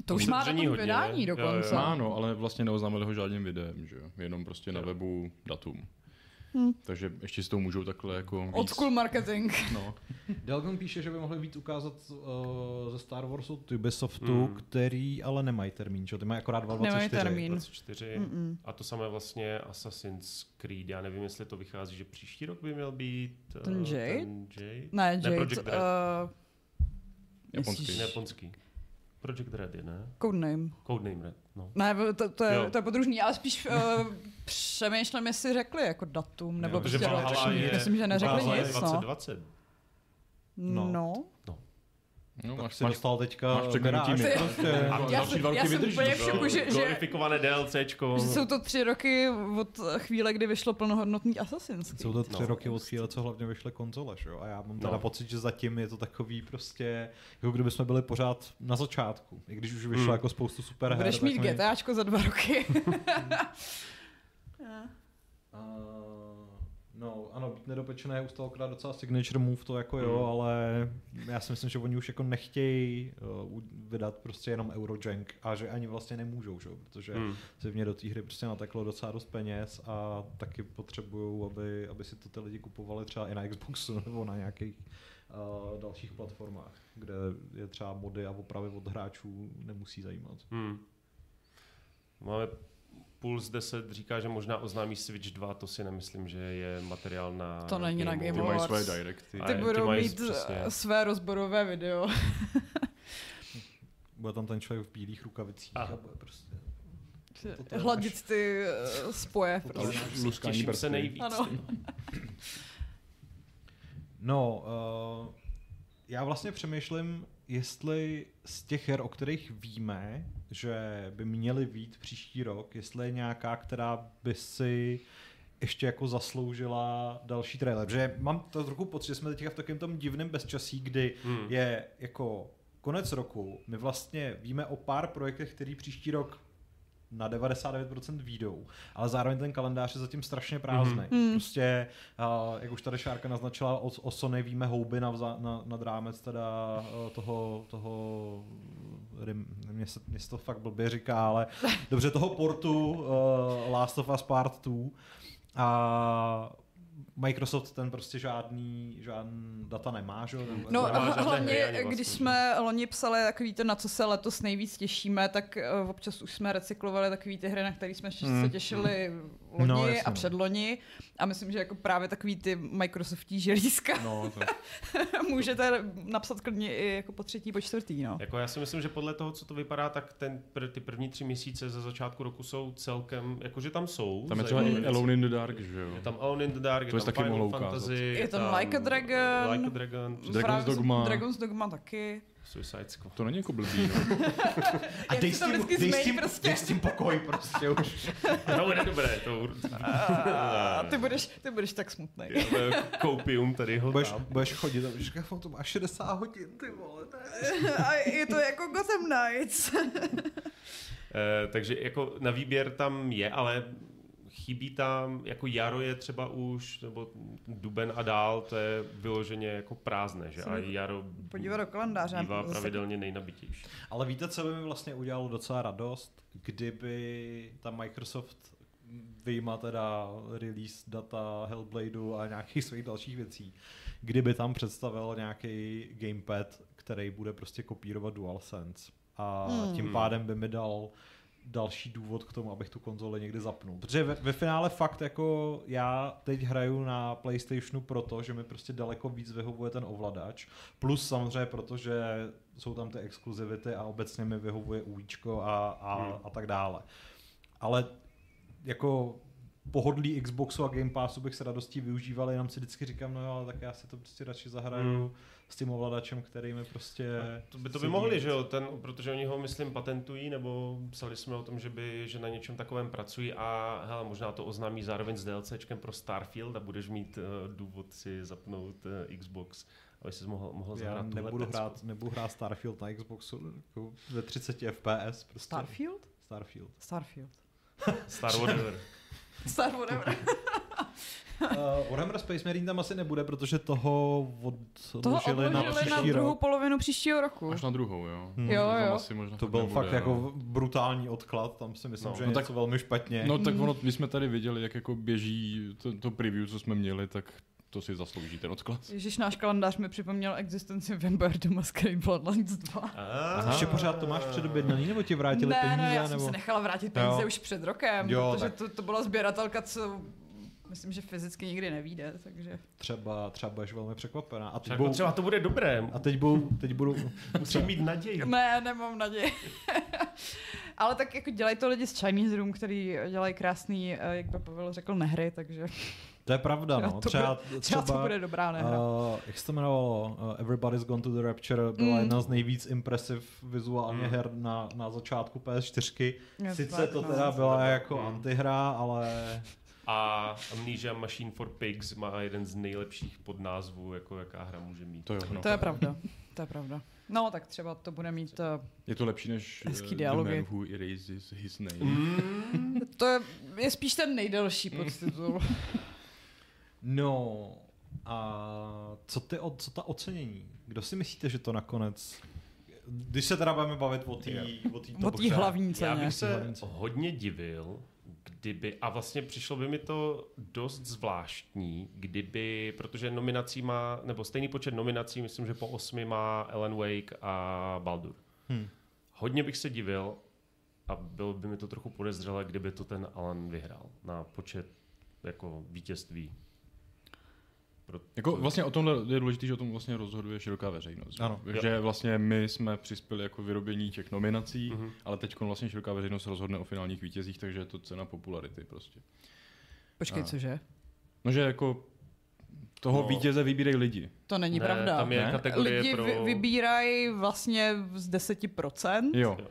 To už má na Udržení tom hodně, vydání dokonce. no, ale vlastně neoznámili ho žádným videem, že jo. Jenom prostě na webu datum. Hmm. Takže ještě s tou můžou takhle jako Old school marketing. No. Delgon píše, že by mohli víc ukázat uh, ze Star Warsu od Ubisoftu, Mm. který ale nemají termín, že? Ty mají akorát Nemají 224. termín. 24. Mm-mm. A to samé vlastně Assassin's Creed. Já nevím, jestli to vychází, že příští rok by měl být eh, Ten Jade? Ten Jade? Ne, Ne, Jade, Project Red. uh, Japonský. Japonský. Project Red je, ne? Codename. Codename Red, no. Ne, to, to, je, Jo. to je podružný, ale spíš uh, přemýšlím, jestli řekli jako datum, nebo Jo, prostě je- Myslím, že neřekli nic, no. 2020. No. No. No, Tak máš, si máš, dostal teďka máš překlenutí myka. prostě. A Já další jsem- dva roky já jsem úplně že- DLCčko. Že jsou to tři roky od chvíle, kdy vyšlo plnohodnotný Assassin's Creed. Jsou to tři No. roky od chvíle, co hlavně vyšly konzole, že jo? A já mám teda No. pocit, že zatím je to takový prostě, jako kdyby jsme byli pořád na začátku. I když už vyšlo Hmm. jako spoustu super her. Budeš tak mít mi- GTAčko za dva roky. Uh, no, ano, být nedopečené je u Stalkera docela signature move, to jako jo, Hmm. ale já si myslím, že oni už jako nechtějí uh, vydat prostě jenom Eurojank a že ani vlastně nemůžou, že? protože Hmm. se v ně do té hry prostě nateklo docela dost peněz a taky potřebují, aby, aby si to ty lidi kupovali třeba i na Xboxu nebo na nějakých uh, dalších platformách, kde je třeba mody a opravy od hráčů nemusí zajímat. Hmm. Máme Puls 10 říká, že možná oznámí Switch 2, to si nemyslím, že je materiál na To není na Game Ty mají Awards. své directy. A Ty ty budou mají mít přesně. eh, své rozborové video. Bude tam ten člověk v bílých rukavicích Aha. a bude prostě... Hladit ty eh, spoje. Prostě. Těším se nejvíc. Ano. No, uh, já vlastně přemýšlím, jestli z těch her, o kterých víme, že by měly být příští rok, jestli je nějaká, která by si ještě jako zasloužila další trailer. Že mám to trochu pocit, že jsme teďka v takovém tom divném bezčasí, kdy Hmm. je jako konec roku, my vlastně víme o pár projektech, který příští rok na 99% výjdou, ale zároveň ten kalendář je zatím strašně prázdný. Mhm. Prostě, uh, jak už tady Šárka naznačila, o, o Sony víme houby na, vza, na, nad rámec teda uh, toho, toho mně se, mně se to fakt blbě říká, ale dobře, toho portu uh, Last of Us Part 2 a Microsoft ten prostě žádný, žádný data nemá, že? jo? Ten- No hlavně, vlastně, když že? jsme loni psali takový to, na co se letos nejvíc těšíme, tak eh, občas už jsme recyklovali takový ty hry, na které jsme se Hmm. těšili loni No, a no. předloni. A myslím, že jako právě takový ty Microsoftí želízka No, to, můžete napsat klidně i jako po třetí, po čtvrtý, no. Jako já si myslím, že podle toho, co to vypadá, tak ten, pr- ty první tři měsíce ze začátku roku jsou celkem, jakože tam jsou. tam je třeba i. Alone in the Dark, že jo? Je tam Alone in the Dark, To je tam taky Final mohl ukázat. Fantasy, Je tam Like a Dragon. Like a Dragon, Dragon's Dogma. Dragon's Dogma taky. Suicide Squad. To není jako blbý, no. A dej se s tím, dej s tím, prostě. dej s tím pokoj prostě už. To bude dobré, to A ty budeš, ty budeš tak smutný. Koupium tady ho Budeš, tam. budeš chodit a budeš říkat, to má 60 hodin, ty vole. to je- A je to jako Gotham Knights. Eh, takže jako na výběr tam je, ale chybí tam, jako jaro je třeba už, nebo duben a dál, to je vyloženě jako prázdné, že? A jaro podívat do kalendáře. bývá Zase- pravidelně nejnabitější. Ale víte, co by mi vlastně udělalo docela radost, kdyby ta Microsoft vyjma teda release data Hellbladeu a nějakých svých dalších věcí, kdyby tam představil nějaký gamepad, který bude prostě kopírovat DualSense. A Hmm. tím pádem by mi dal další důvod k tomu, abych tu konzoli někdy zapnul. Protože ve, ve finále fakt jako já teď hraju na Playstationu proto, že mi prostě daleko víc vyhovuje ten ovladač, plus samozřejmě proto, že jsou tam ty exkluzivity a obecně mi vyhovuje UIčko a, a, Hmm. a tak dále. Ale jako pohodlí Xboxu a Game Passu bych se radostí využíval, jenom si vždycky říkám, no jo, ale tak já si to prostě radši zahraju Hmm. S tím ovladačem, který mi prostě... To by to by mohli, že jo, ten, protože oni ho, myslím, patentují, nebo psali jsme o tom, že, by, že na něčem takovém pracují a hele, možná to oznámí zároveň s DLCčkem pro Starfield a budeš mít uh, důvod si zapnout uh, Xbox, aby si mohl, mohl Já zahrát tuhle nebudu hrát, nebudu hrát Starfield na Xboxu jako ve 30 FPS. Prostě. Starfield? Starfield. Starfield. Star whatever. Star whatever. Uh, Warhammer Space Marine tam asi nebude, protože toho odložili, Toho na odložili na příští druhou rok. polovinu příštího roku. Až na druhou, jo. Hmm. Jo, jo. Asi možná To byl nebude, fakt no. jako brutální odklad, tam si myslím, No. že No je tak- něco velmi špatně. No tak ono, my jsme tady viděli, jak jako běží to, to preview, co jsme měli, tak to si zaslouží ten odklad. Ježíš, náš kalendář mi připomněl existenci Vampire the Masquerade Bloodlines 2. Aha. Ještě pořád to máš předobjednaný, nebo ti vrátili ne, peníze? ne, já jsem nebo... se nechala vrátit peníze Jo. už před rokem, Jo, protože tak- to, to byla sběratelka, co myslím, že fyzicky nikdy nevíde, takže... Třeba, třeba budeš velmi překvapená. A teď, Třeba, budou, třeba to bude dobré. a teď budou, teď budou, Musím mít naději. Ne, nemám naději. Ale tak jako dělají to lidi z Chinese Room, který dělají krásný, eh, jak by Pavel řekl, nehry, takže to je pravda, Třeba no. to Třeba, bude- třeba to bude dobrá nehra. Uh, jak se to jmenovalo? Uh, Everybody's Gone to the Rapture byla Mm. jedna z nejvíc impresive vizuálně Mm. her na, na začátku PS4. Je Sice tak, to no. teda byla jako Mm. antihra, ale A Amnesia Machine for Pigs má jeden z nejlepších podnázvů, jako jaká hra může mít. To jo, no. To je pravda, to je pravda. No, tak třeba to bude mít... Uh, Je to lepší než Hezký eh, The dialogy. Man Who Erases His Name. Mm. to je, je spíš ten nejdelší podtitul. No, a co, ty, o- co ta ocenění? Kdo si myslíte, že to nakonec... Když se teda budeme bavit o té o tý O hlavní Já ceně. bych se hodně divil, kdyby, a vlastně přišlo by mi to dost zvláštní, kdyby, protože nominací má, nebo stejný počet nominací, myslím, že po osmi má Alan Wake a Baldur. Hm. Hodně bych se divil a bylo by mi to trochu podezřelé, kdyby to ten Alan vyhrál na počet jako vítězství. Proto... Jako vlastně o tomhle je důležité, že o tom vlastně rozhoduje široká veřejnost. Ano. Že vlastně my jsme přispěli jako vyrobění těch nominací, Mhm. ale teď vlastně široká veřejnost rozhodne o finálních vítězích, takže je to cena popularity prostě. Počkej, A. cože? No že jako toho No. vítěze vybírají lidi. To není ne, pravda. Tam je Ne? kategorie Lidi pro... vy, vybírají vlastně z 10%. Jo. Jo.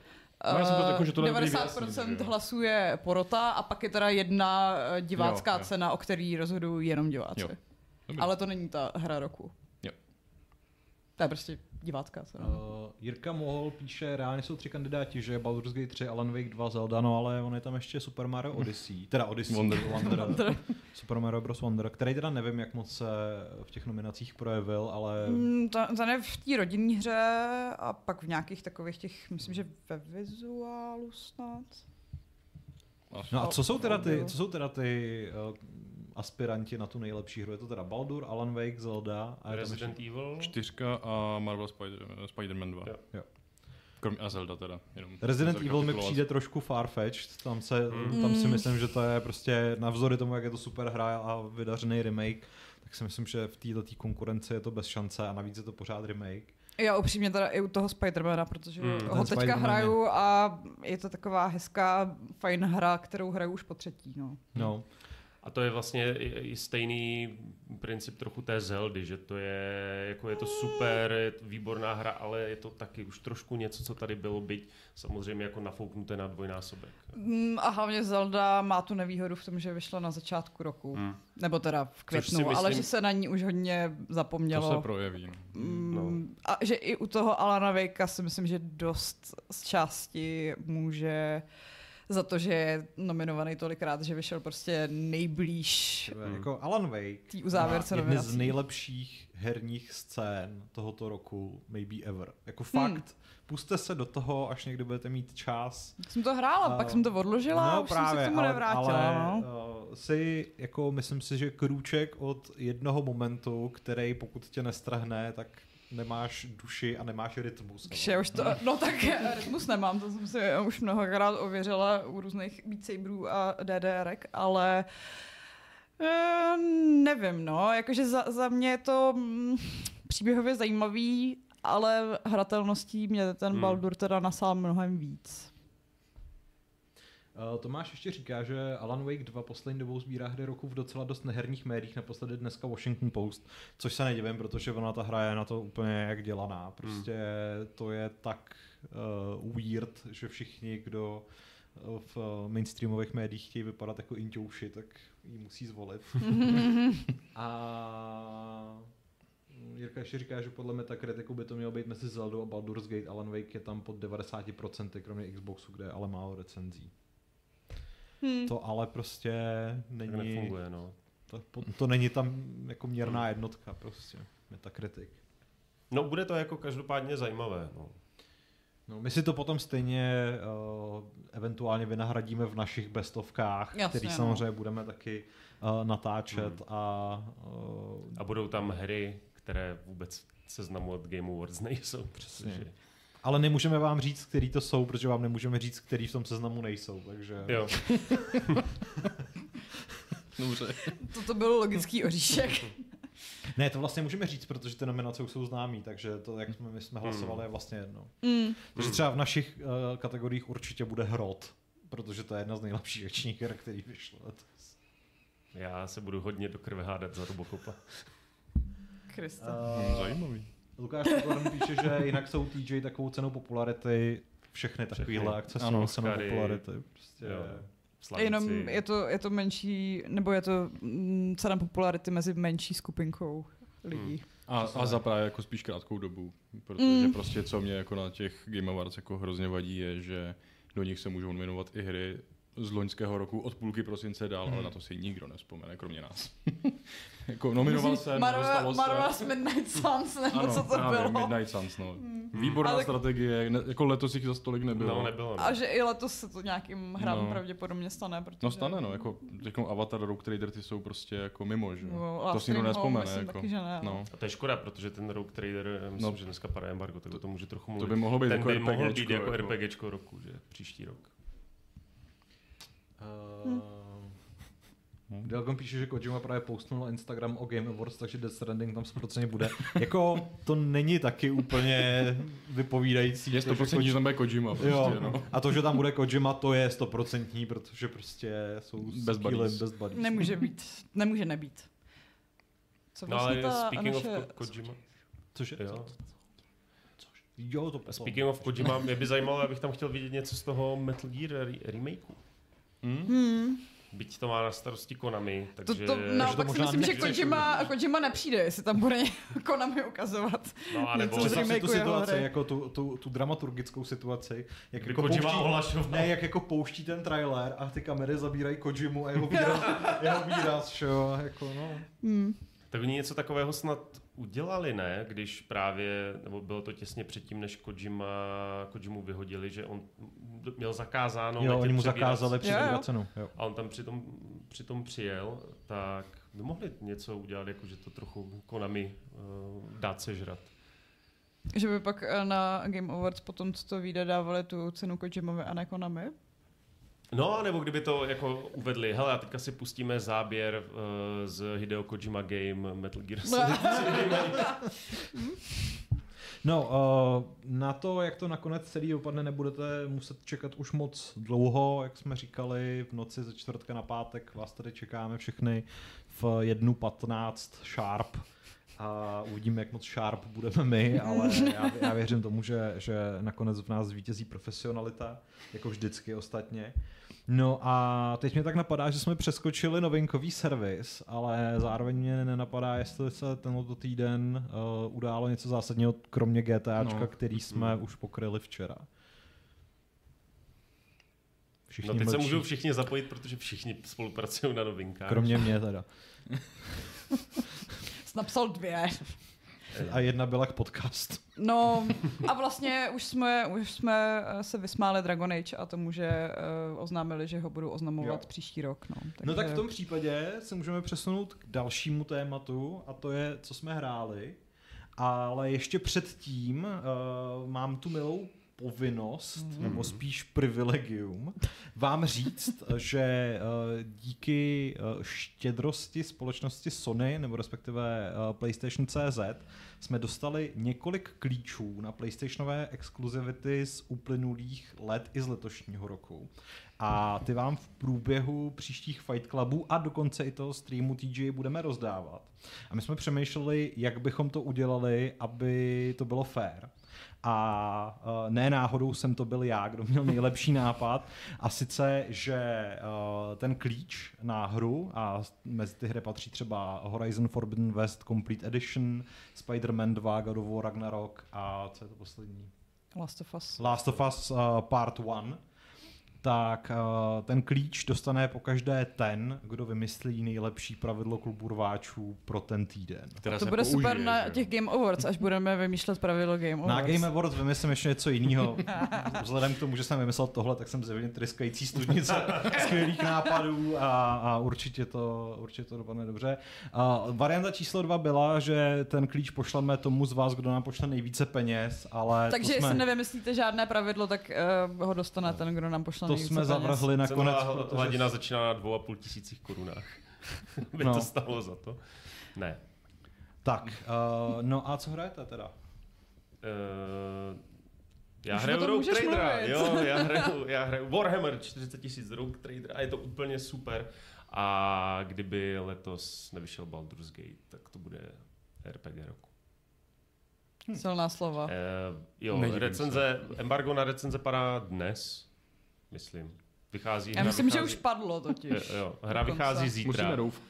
No, já jsem to jako, že to nebyli 90% vyjasnit, že jo. hlasuje porota a pak je teda jedna eh, divácká Jo, jo. cena, o který rozhodují jenom diváci. Jo. Dobrý. Ale to není ta hra roku. Jo. To je prostě divácká cena. Uh, Jirka Mohol píše, reálně jsou tři kandidáti, že je Baldur's Gate 3, Alan Wake 2, Zelda, no ale on je tam ještě Super Mario Odyssey, teda Odyssey, Wonder. Wonder, Super Mario Bros. Wonder, který teda nevím, jak moc se v těch nominacích projevil, ale Mm, to, to ne v té rodinné hře a pak v nějakých takových těch, myslím, že ve vizuálu snad. No a co jsou teda ty, co jsou teda ty uh, aspiranti na tu nejlepší hru? Je to teda Baldur, Alan Wake, Zelda a je tam Resident ještě... Evil. Čtyřka a Marvel Spider, Spider-Man 2. Jo. Jo. Kromě a Zelda teda. Jenom Resident Evil mi přijde trošku farfetched, tam, se, Mm. tam si myslím, že to je prostě navzdory tomu, jak je to super hra a vydařený remake, tak si myslím, že v této konkurenci je to bez šance a navíc je to pořád remake. Já upřímně teda i u toho Spidermana, protože Mm. Ten ho teďka Spider-Man hraju a je to taková hezká, fajn hra, kterou hraju už po třetí. No. No. A to je vlastně i, stejný princip trochu té Zeldy, že to je, jako je to super, je to výborná hra, ale je to taky už trošku něco, co tady bylo, byť samozřejmě jako nafouknuté na dvojnásobek. Mm, A hlavně Zelda má tu nevýhodu v tom, že vyšla na začátku roku. Hmm. Nebo teda v květnu, myslím- ale že se na ní už hodně zapomnělo. To se projeví. No. Mm, A že i u toho Alana Wakea si myslím, že dost z části může za to, že je nominovaný tolikrát, že vyšel prostě nejblíž Hmm. Jako Alan Wake tý uzávěrce má jedny z nejlepších herních scén tohoto roku, maybe ever. Jako fakt, Hmm. puste se do toho, až někdy budete mít čas. Jsem to hrála, A- pak jsem to odložila a už jsem se k tomu ale, nevrátila. ale no. uh, si, jako myslím si, že krůček od jednoho momentu, který pokud tě nestrhne, tak nemáš duši a nemáš rytmus. Že už to, no tak rytmus nemám, to jsem si už mnohokrát ověřila u různých Beat Saberů a DDRek, ale eh, nevím, no, jakože za, za mě je to mm, příběhově zajímavý, ale hratelností mě ten Hmm. Baldur teda nasál mnohem víc. Uh, Tomáš ještě říká, že Alan Wake 2 poslední dobou sbírá hry roku v docela dost neherních médiích, naposledy dneska Washington Post, což se nedivím, protože ona ta hra je na to úplně jak dělaná. Prostě to je tak uh, weird, že všichni, kdo uh, v mainstreamových médiích chtějí vypadat jako inťouši, tak ji musí zvolit. a Jirka ještě říká, že podle Metacriticu by to mělo být mezi Zelda a Baldur's Gate. Alan Wake je tam pod 90%, kromě Xboxu, kde je ale málo recenzí. Hmm. To ale prostě Tak není, nefunguje, no. to, to není tam jako měrná jednotka prostě, Metacritic. No, bude to jako každopádně zajímavé, no. No, my si to potom stejně uh, eventuálně vynahradíme v našich bestovkách, Jasně, který no. samozřejmě budeme taky uh, natáčet Hmm. a uh, A budou tam hry, které vůbec seznamu od Game Awards nejsou. Přesně. protože- ale nemůžeme vám říct, který to jsou, protože vám nemůžeme říct, který v tom seznamu nejsou, takže Jo. Dobře. Toto byl logický oříšek. ne, to vlastně můžeme říct, protože ty nominace už jsou známý, takže to, jak jsme, my jsme hlasovali, je vlastně jedno. Mm. Takže Hmm. třeba v našich uh, kategoriích určitě bude Hrot, protože to je jedna z nejlepších akčních her, který vyšlo letos. Já se budu hodně do krve hádat za Robocopa. Kriste. Hmm, zajímavý. Lukáš Pokorn píše, že jinak jsou TJ takovou cenou popularity, všechny takovéhle Všechny. akce Ano, jsou cenou Oscary. popularity. Prostě, Jo. Slavíci. Jenom je to, je to menší, nebo je to mm, cena popularity mezi menší skupinkou lidí. A, se a ne. za právě jako spíš krátkou dobu, protože Mm. prostě co mě jako na těch Game Awards jako hrozně vadí je, že do nich se můžou nominovat i hry z loňského roku od půlky prosince dál, ale na to si nikdo nespomene, kromě nás. jako nominoval se, Marvel, nedostalo se. Midnight Suns, nebo ano, co to právě, bylo. Midnight Suns, no. Výborná Ale- strategie, ne, jako letos jich za stolik nebylo. No, nebylo. No. A že i letos se to nějakým hrám No. pravděpodobně stane, protože... No stane, no, jako řeknou Avatar, Rogue Trader, ty jsou prostě jako mimo, že jo. No, to si nikdo nespomene, jako. taky, že ne, no. no. A to je škoda, protože ten Rogue Trader, myslím, No. že dneska padá embargo, tak o tom může trochu To mluvit. by mohlo být ten jako by mohl RPGčko, být jako, jako. RPGčko roku, že? Příští rok. Uh, Delgon píše, že Kojima právě postnul na Instagram o Game Awards, takže Death Stranding tam 100% bude. jako to není taky úplně vypovídající. Je to, že 100% že tam bude Kojima prostě, Jo, no. a to, že tam bude Kojima, to je stoprocentní, protože prostě jsou Bez buddies. bez buddies. Nemůže být, nemůže nebýt. Co No vlastně ale ta speaking of Ko- Kojima, Což je, jo. Jo, to potom. Speaking of Kojima, mě by zajímalo, abych tam chtěl vidět něco z toho Metal Gear re- remakeu. Hm? Hmm. Byť to má na starosti Konami, To, takže... to, naopak si možná myslím, že Kojima, Kojima nepřijde, jestli tam bude Konami ukazovat. no, a nebo něco z Představ si tu situaci, hry. jako tu, tu, tu dramaturgickou situaci, jak jako Kojima pouští, ne, jak jako pouští ten trailer a ty kamery zabírají Kojimu a jeho výraz, jeho výraz, šo, jako no. Hmm. Tak oni něco takového snad udělali, ne? Když právě, nebo bylo to těsně předtím, než Kojima, Kojimu vyhodili, že on měl zakázáno jo, oni mu zakázali jo. cenu. Jo. A on tam přitom, přitom přijel, tak by mohli něco udělat, jako že to trochu Konami uh, dát sežrat. Že by pak eh, na Game Awards potom, co to vyjde, dávali tu cenu Kojimovi a ne Konami. No, nebo kdyby to jako uvedli, hele, a teďka si pustíme záběr uh, z Hideo Kojima Game Metal Gear Solid. No, uh, na to, jak to nakonec celý dopadne, nebudete muset čekat už moc dlouho, jak jsme říkali, v noci ze čtvrtka na pátek vás tady čekáme všechny v 1.15 sharp a uvidíme, jak moc sharp budeme my, ale já, já věřím tomu, že, že nakonec v nás vítězí profesionalita, jako vždycky ostatně. No a teď mě tak napadá, že jsme přeskočili novinkový servis, ale zároveň mě nenapadá, jestli se tenhle týden uh, událo něco zásadního, kromě GTAčka, No. který jsme už pokryli včera. Všichni No teď se mlčí, můžou všichni zapojit, protože všichni spolupracují na novinkách. Kromě mě teda. Jsi napsal dvě. A jedna byla k podcast. No a vlastně už jsme, už jsme eh, se vysmáli Dragon Age a tomu, že uh, oznámili, že ho budou oznamovat Jo. příští rok. No, takže... No tak v tom případě se můžeme přesunout k dalšímu tématu a to je, co jsme hráli. Ale ještě předtím uh, mám tu milou povinnost, mm. nebo spíš privilegium, vám říct, že uh, díky uh, štědrosti společnosti Sony, nebo respektive uh, PlayStation CZ, jsme dostali několik klíčů na PlayStationové exkluzivity z uplynulých let i z letošního roku. A ty vám v průběhu příštích Fight Clubů a dokonce i toho streamu TJ budeme rozdávat. A my jsme přemýšleli, jak bychom to udělali, aby to bylo fair. A uh, ne náhodou jsem to byl já, kdo měl nejlepší nápad. A sice, že uh, ten klíč na hru, a mezi ty hry patří třeba Horizon Forbidden West Complete Edition, Spider-Man 2, God of War Ragnarok a co je to poslední? Last of Us. Last of Us uh, Part 1, tak uh, ten klíč dostane po každé ten, kdo vymyslí nejlepší pravidlo klubu rváčů pro ten týden. Která To bude použije, super na těch Game Awards, až budeme vymýšlet pravidlo Game Awards. Na Game Awards vymyslím ještě něco jiného. Vzhledem k tomu, že jsem vymyslel tohle, tak jsem zjevně tryskající studnice skvělých nápadů a, a určitě, to, určitě to dopadne dobře. A varianta číslo dva byla, že ten klíč pošleme tomu z vás, kdo nám pošle nejvíce peněz, ale Takže to jestli jsme, nevymyslíte žádné pravidlo, tak uh, ho dostane ten, kdo nám pošle to jsme zavrhli nakonec. Cenová protože- hladina začíná na dvou a půl tisících korunách. By No. to stalo za to? Ne. Tak, uh, no a co hrajete teda? Uh, já Už hraju Rogue Tradera, mluvit. jo, já hraju, já hraju Warhammer 40 tisíc Rogue Trader a je to úplně super. A kdyby letos nevyšel Baldur's Gate, tak to bude RPG roku. Silná slova. Uh, jo, Nedivím recenze, embargo na recenze padá dnes, myslím. Vychází, Já hra myslím, že vychází, už padlo totiž. Jo, jo, hra Dokonce. vychází Musíme zítra. doufat.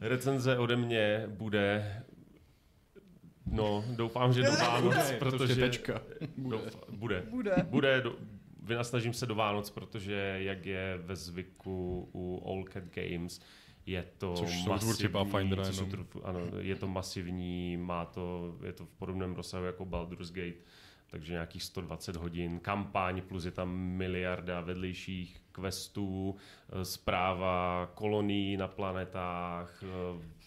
Recenze ode mě bude No, doufám, že do Vánoc, Bude, prostě protože... tečka. Bude. Doufám, bude. Bude. Bude, do, vynasnažím se do Vánoc, protože jak je ve zvyku u All Cat Games, je to Což masivní, Pathfindera což jsou ano, je to masivní, má to, je to v podobném rozsahu jako Baldur's Gate, takže nějakých 120 hodin, kampaň, plus je tam miliarda vedlejších questů, eh, zpráva kolonií na planetách, eh,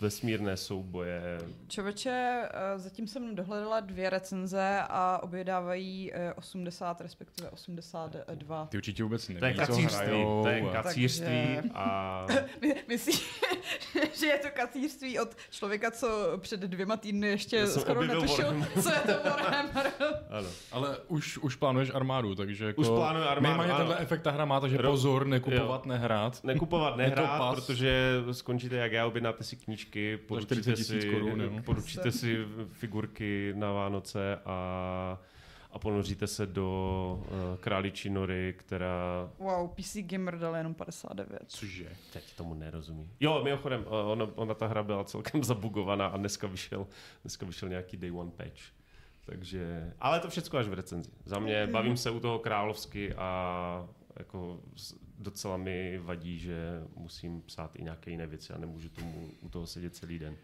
vesmírné souboje. Čověče, eh, zatím jsem dohledala dvě recenze a obě dávají eh, 80, respektive 82. Ty určitě vůbec To je kacířství, hrajou. to je a- kacířství Takže- a My- Myslíš, že je to kacířství od člověka, co před dvěma týdny ještě skoro netušil, Warhammer. co je to Warhammer. ano. Ale už, už plánuješ armádu, takže jako... Už plánuju armádu, Minimálně ano. tenhle efekt ta hra má, takže Pozor, nekupovat, nehrát. Nekupovat, nehrát, protože skončíte jak já, objednáte si knížky, poručíte 40 000 si, korun, jo. poručíte si figurky na Vánoce a, a ponoříte se do uh, králičí nory, která... Wow, PC Gamer dal jenom 59. Cože? Teď tomu nerozumí. Jo, mimochodem, eh, ona, ona ta hra byla celkem zabugovaná a dneska vyšel, dneska vyšel nějaký day one patch. Takže, ale to všechno až v recenzi. Za mě bavím se u toho královsky a jako docela mi vadí, že musím psát i nějaké jiné věci a nemůžu tomu u toho sedět celý den.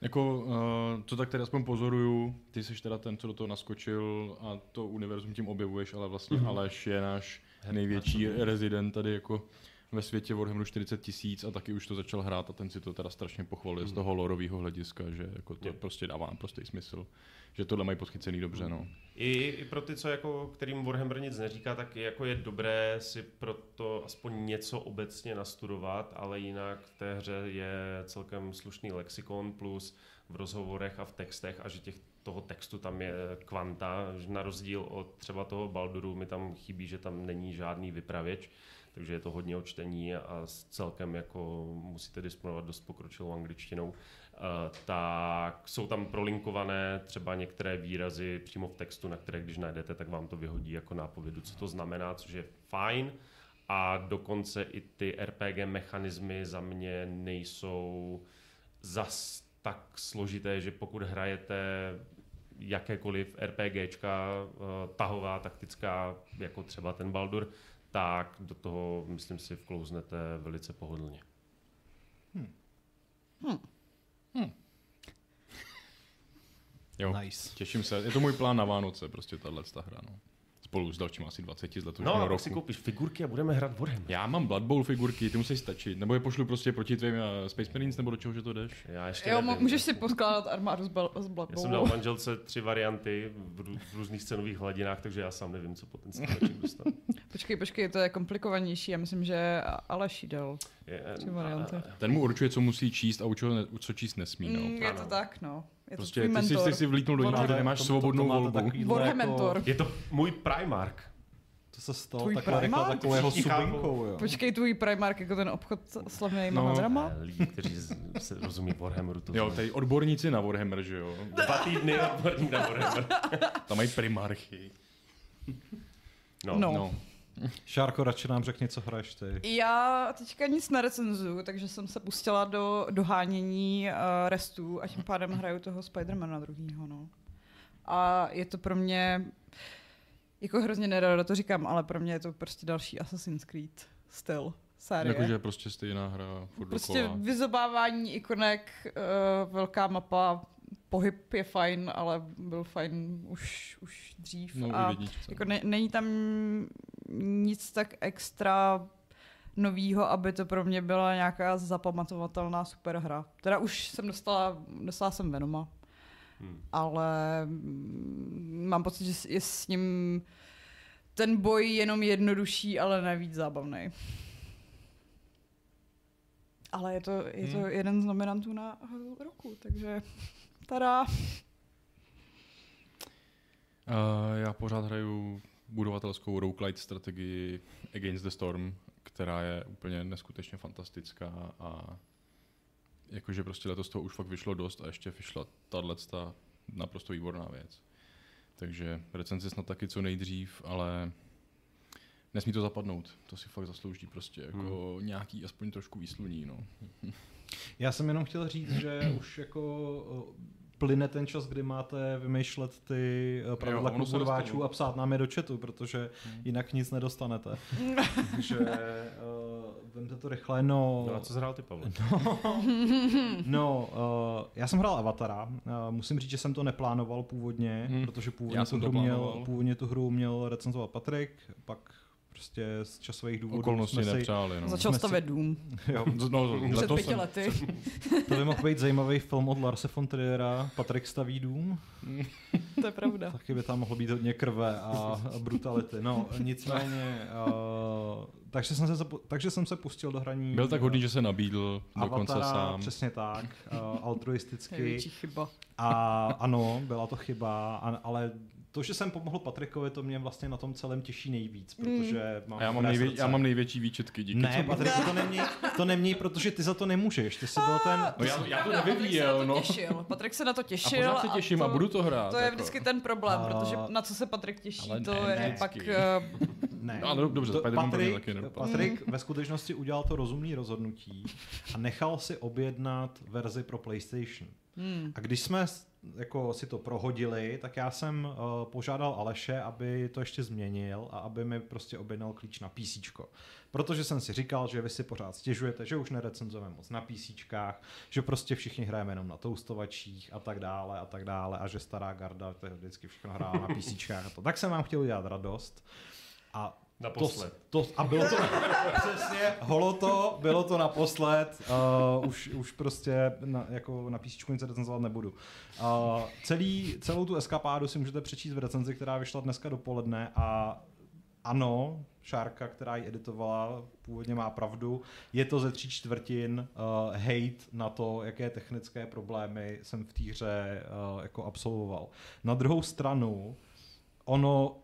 Jako, uh, to tak tady aspoň pozoruju, ty jsi teda ten, co do toho naskočil a to univerzum tím objevuješ, ale vlastně Mhm. mm-hmm. Aleš je náš největší rezident tady jako ve světě Warhammeru 40 tisíc a taky už to začal hrát a ten si to teda strašně pochvaluje z toho lorového hlediska, že jako to Jo. prostě dává prostý smysl, že tohle mají podchycený dobře, no. I, I pro ty, co jako, kterým Warhammer nic neříká, tak jako je dobré si proto aspoň něco obecně nastudovat, ale jinak v té hře je celkem slušný lexikon plus v rozhovorech a v textech a že těch toho textu tam je kvanta, že na rozdíl od třeba toho Balduru mi tam chybí, že tam není žádný vypravěč, takže je to hodně o čtení a celkem jako musíte disponovat dost pokročilou angličtinou. Eh, tak jsou tam prolinkované třeba některé výrazy přímo v textu, na které když najdete, tak vám to vyhodí jako nápovědu, co to znamená, což je fajn. A dokonce i ty RPG mechanismy za mě nejsou zas tak složité, že pokud hrajete jakékoliv RPGčka, eh, tahová, taktická, jako třeba ten Baldur, tak do toho, myslím si, vklouznete velice pohodlně. Jo, Nice. těším se, je to můj plán na Vánoce, prostě tahle ta hra, no. Spolu s dalšíma asi 20 z letošního No, roku. tak si koupíš figurky a budeme hrát Warhammer. Já mám Blood Bowl figurky, ty musí stačit. Nebo je pošlu prostě proti tvým uh, Space Marines, nebo do čeho, že to jdeš? Já ještě Jo, nevím. můžeš si poskládat armádu z, Bal- z Blood Já jsem dal manželce tři varianty v, rů- v různých cenových hladinách, takže já sám nevím, co potenciálně dostanu. Počkej, počkej, to je komplikovanější. Já myslím, že Aleš dal. Je, Tři varianty. Ten mu určuje, co musí číst a u čeho ne, co číst nesmí. No. Mm, je to tak, no. Je Prostě to ty jsi, mentor. ty jsi vlítnul do Warhammer. nemáš To- to- svobodnou to máte volbu. Warhammentor. Jako, je to můj Primark. to se stalo Tvůj takhle Primark? Všichni chápou. subinkou, jo. Počkej, tvůj Primark jako ten obchod s slavnými No. hadrama? Eh, Lidi, kteří se rozumí Warhammeru, to Jo, tady odborníci na Warhammer, že jo? Dva týdny odborník na Warhammer. Tam mají primarchy. No. No. No. Šárko, radši nám řekni, co hraješ ty. Já teďka nic nerecenzuju, takže jsem se pustila do dohánění uh, restů a tím pádem hraju toho Spidermana druhýho, no. A je to pro mě, jako hrozně nerada to říkám, ale pro mě je to prostě další Assassin's Creed styl série. Jakože prostě stejná hra, furt Prostě dokola. vyzobávání ikonek, uh, velká mapa, pohyb je fajn, ale byl fajn už, už dřív. No, a jako ne, není tam nic tak extra novýho, aby to pro mě byla nějaká zapamatovatelná superhra. Teda už jsem dostala, dostala jsem Venoma, Hmm. ale mm, mám pocit, že je s ním ten boj jenom jednodušší, ale navíc zábavný. Ale je to, je to Hmm. jeden z nominantů na hru roku, takže tada. Uh, já pořád hraju budovatelskou roguelite strategii Against the Storm, která je úplně neskutečně fantastická a jakože prostě letos toho už fakt vyšlo dost a ještě vyšla tahle naprosto výborná věc. Takže recenze snad taky co nejdřív, ale nesmí to zapadnout. To si fakt zaslouží prostě jako hmm. nějaký aspoň trošku výsluní. No. Já jsem jenom chtěl říct, že už jako plyne ten čas, kdy máte vymýšlet ty eh, pravidla kluburváčů dostane. a psát nám je do chatu, protože jinak nic nedostanete. Takže uh, vemte to rychle, no... No a co zhrál ty, Pavle? No, uh, já jsem hrál Avatara. Uh, musím říct, že jsem to neplánoval původně, Hmm. protože původně, Já tu jsem to hru měl, původně tu hru měl recenzovat Patrik, pak prostě z časových důvodů Okolnosti jsme si, nepřáli. No. Začal stavět dům jo, No, před pěti jsem, lety. to by mohl být zajímavý film od Larse von Triera, Patrik staví dům, to je pravda. taky by tam mohlo být hodně krve a, a brutality. No, nicméně, uh, takže, jsem se, takže jsem se pustil do hraní byl tak hodný, že se nabídl dokonce Avatara, sám. přesně tak, uh, altruisticky. Největší chyba. A ano, byla to chyba, a, ale to, že jsem pomohl Patrikovi, to mě vlastně na tom celém těší nejvíc, protože mám A já mám, nejvě, srdce. já mám největší výčetky, díky Ne. Patriku, to neměj, to neměj, protože ty za to nemůžeš. Ty jsi byl ten... No já, já to Patrik se na nevyvíjel, to no. těšil. Patrik se na to A těšil. pořád se těším to, a budu to hrát. To je jako. vždycky ten problém, A- protože na co se Patrik těší, Ale to ne, je ne, pak... eh, Ne. No, ale dobře, To Patrik, taky nedopadl. Patrik ve skutečnosti udělal to rozumné rozhodnutí a nechal si objednat verzi pro PlayStation. Hmm. A když jsme jako si to prohodili, tak já jsem uh, požádal Aleše, aby to ještě změnil a aby mi prostě objednal klíč na PC. Protože jsem si říkal, že vy si pořád stěžujete, že už nerecenzujeme moc na PC, že prostě všichni hrajeme jenom na toustovačích a tak dále a tak dále a že stará garda to vždycky všechno hrála na PC. Tak jsem vám chtěl udělat radost. A Naposled. to, to, a bylo to přesně, holo to, bylo to naposled, uh, už, už prostě na, jako na písničku nic recenzovat nebudu. Uh, celý, celou tu eskapádu si můžete přečíst v recenzi, která vyšla dneska dopoledne a ano, Šárka, která ji editovala, původně má pravdu. Je to ze tří čtvrtin uh, hate na to, jaké technické problémy jsem v té hře uh, jako absolvoval. Na druhou stranu, ono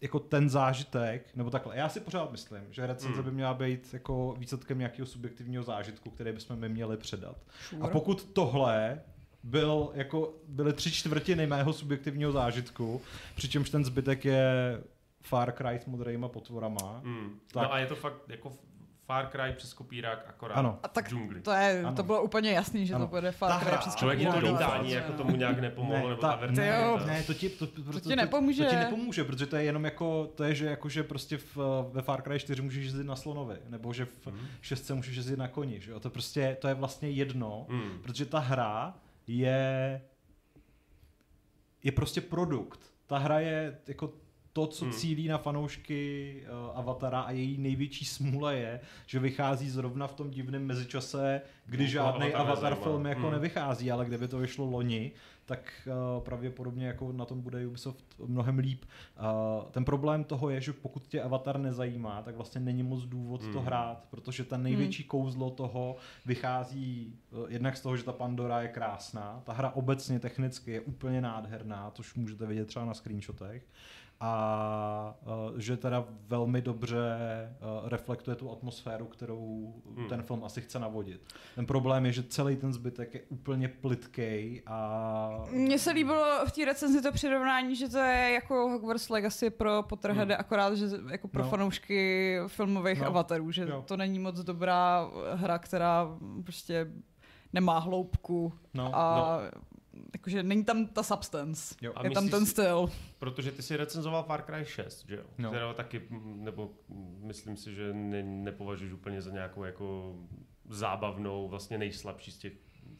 jako ten zážitek, nebo takhle, já si pořád myslím, že recenze Hmm. by měla být jako výsledkem nějakého subjektivního zážitku, který bychom my měli předat. Sure. A pokud tohle byl jako, byly tři čtvrtiny mého subjektivního zážitku, přičemž ten zbytek je Far Cry s modrýma potvorama. Hmm. Tak. No a je to fakt jako Far Cry přes kopírák akorát Ano. A tak džungli. To, je, Ano. to bylo úplně jasný, že Ano. to bude Far Cry hra- přes Člověk je to kopírák. lítání, jako tomu nějak nepomohlo, Ne, nebo ta- ta verze. Je jo. Ne, to ti, to, to, ti nepomůže. To, ti nepomůže, protože to je jenom jako, to je, že, jako, že prostě v, ve Far Cry 4 můžeš jezdit na slonovi, nebo že v Mhm. 6 můžeš jezdit na koni, že jo? To prostě, to je vlastně jedno, Hmm. protože ta hra je je prostě produkt. Ta hra je jako to, co Hmm. cílí na fanoušky uh, Avatara a její největší smůla je, že vychází zrovna v tom divném mezičase, kdy No, žádný Avatar Avatar film jako Hmm. nevychází, ale kdyby to vyšlo loni, tak uh, pravděpodobně jako na tom bude Ubisoft mnohem líp. Uh, ten problém toho je, že pokud tě Avatar nezajímá, tak vlastně není moc důvod to Hmm. hrát, protože ten největší kouzlo toho vychází uh, jednak z toho, že ta Pandora je krásná, ta hra obecně technicky je úplně nádherná, což můžete vidět třeba na screenshotech, a uh, že teda velmi dobře uh, reflektuje tu atmosféru, kterou Hmm. ten film asi chce navodit. Ten problém je, že celý ten zbytek je úplně plitkej a... Mně se líbilo v té recenzi to přirovnání, že to je jako Hogwarts Legacy pro Potterheady, Hmm. akorát, že jako pro No. fanoušky filmových No. avatarů, že Jo. to není moc dobrá hra, která prostě nemá hloubku No, a jakože není tam ta substance. Jo. A je tam ten si- styl. Protože ty si recenzoval Far Cry 6, že jo? No. Kterého taky, mm, nebo mm, myslím si, že ne, nepovažuješ úplně za nějakou jako zábavnou, vlastně nejslabší z těch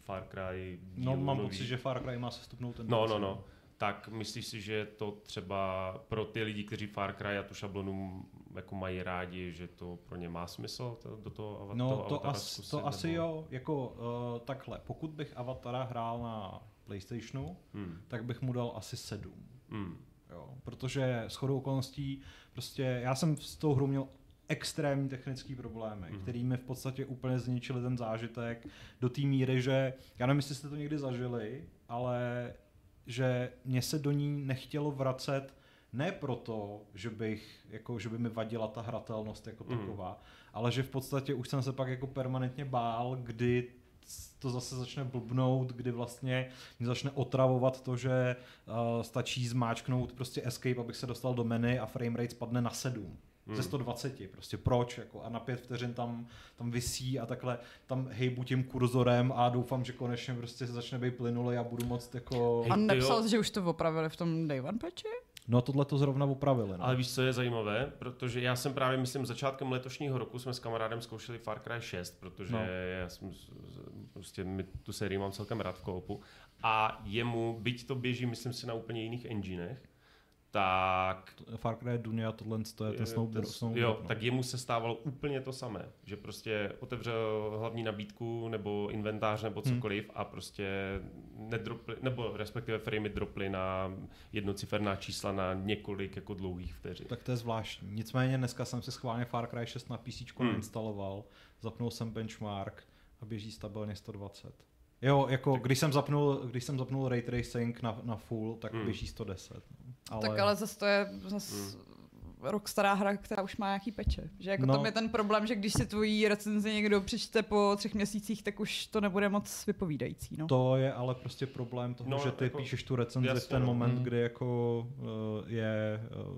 Far Cry No, mám nových. pocit, že Far Cry má sestupnou ten No, no, no. Tak myslíš si, že to třeba pro ty lidi, kteří Far Cry a tu šablonu jako mají rádi, že to pro ně má smysl to, do toho, No, toho to, Avatara as, zkusit, to asi nebo... jo, jako uh, takhle. Pokud bych Avatara hrál na PlayStationu, Hmm. tak bych mu dal asi 7. Hmm. Jo, protože s chodou okolností prostě já jsem s tou hrou měl extrémní technické problémy, Mhm. mm. který mi v podstatě úplně zničili ten zážitek do té míry, že já nevím, jestli jste to někdy zažili, ale že mě se do ní nechtělo vracet ne proto, že bych, jako, že by mi vadila ta hratelnost jako Mhm. taková, ale že v podstatě už jsem se pak jako permanentně bál, kdy to zase začne blbnout, kdy vlastně mě začne otravovat to, že uh, stačí zmáčknout prostě escape, abych se dostal do menu a frame rate spadne na 7. hmm. ze 120. Prostě proč? Jako, a na pět vteřin tam, tam visí a takhle tam hejbu tím kurzorem a doufám, že konečně prostě začne být plynulý a budu moc jako... A nepsal jsi, že už to opravili v tom Day One patchi? No tohle to zrovna opravili. No. Ale víš, co je zajímavé? Protože já jsem právě, myslím, začátkem letošního roku jsme s kamarádem zkoušeli Far Cry 6, protože no. já jsem, prostě my tu sérii mám celkem rád v koopu. A jemu, byť to běží, myslím si, na úplně jiných enginech, tak... Far Cry Dunia, tohle to je ten Snow, ten, snow Jo, no. tak jemu se stávalo úplně to samé, že prostě otevřel hlavní nabídku nebo inventář nebo hmm. cokoliv hmm. a prostě nedropli, nebo respektive framey droply na jednociferná čísla na několik jako dlouhých vteřin. Tak to je zvláštní. Nicméně dneska jsem si schválně Far Cry 6 na PC hmm. instaloval, zapnul jsem benchmark a běží stabilně 120. Jo, jako tak. když jsem zapnul, když jsem zapnul ray tracing na, na full, tak hmm. běží 110. No. Ale... Tak ale zase to je zase hmm. Rok stará hra, která už má nějaký peče. Že jako no. tam je ten problém, že když si tvojí recenzi někdo přečte po třech měsících, tak už to nebude moc vypovídající. No. To je ale prostě problém toho, no, že ty jako, píšeš tu recenzi jasně, v ten no. moment, hmm. kdy jako uh, je, uh,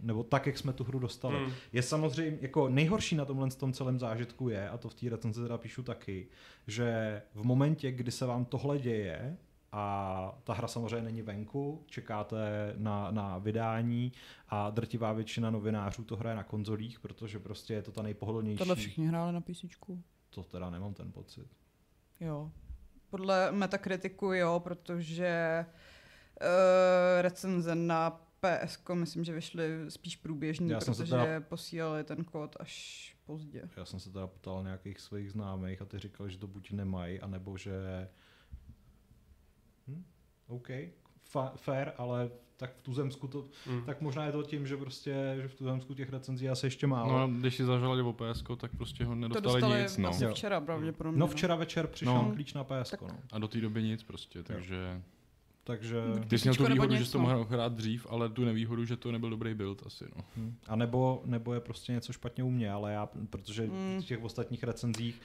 nebo tak, jak jsme tu hru dostali. Hmm. Je samozřejmě, jako nejhorší na tomhle tom celém zážitku je, a to v té recenzi teda píšu taky, že v momentě, kdy se vám tohle děje, a ta hra samozřejmě není venku, čekáte na, na vydání a drtivá většina novinářů to hraje na konzolích, protože prostě je to ta nejpohodlnější. Tohle všichni hráli na PC. To teda nemám ten pocit. Jo. Podle Metakritiku jo, protože uh, recenze na PS, myslím, že vyšly spíš průběžně, Já protože teda... posílali ten kód až pozdě. Já jsem se teda ptal nějakých svých známých a ty říkali, že to buď nemají, anebo že hm, OK, fa- fair, ale tak v Tuzemsku to, mm. tak možná je to tím, že prostě, že v Tuzemsku těch recenzí asi ještě málo. No když si zažalili o PS, tak prostě ho nedostali to nic. No. včera pravděpodobně. No včera večer přišel no. klíč na PS. No. A do té doby nic prostě, takže... Jo. Takže... Ty jsi měl tu výhodu, že jsi to mohl hrát dřív, ale tu nevýhodu, že to nebyl dobrý build asi. No. Hmm. A nebo, nebo je prostě něco špatně u mě, ale já, protože hmm. v těch ostatních recenzích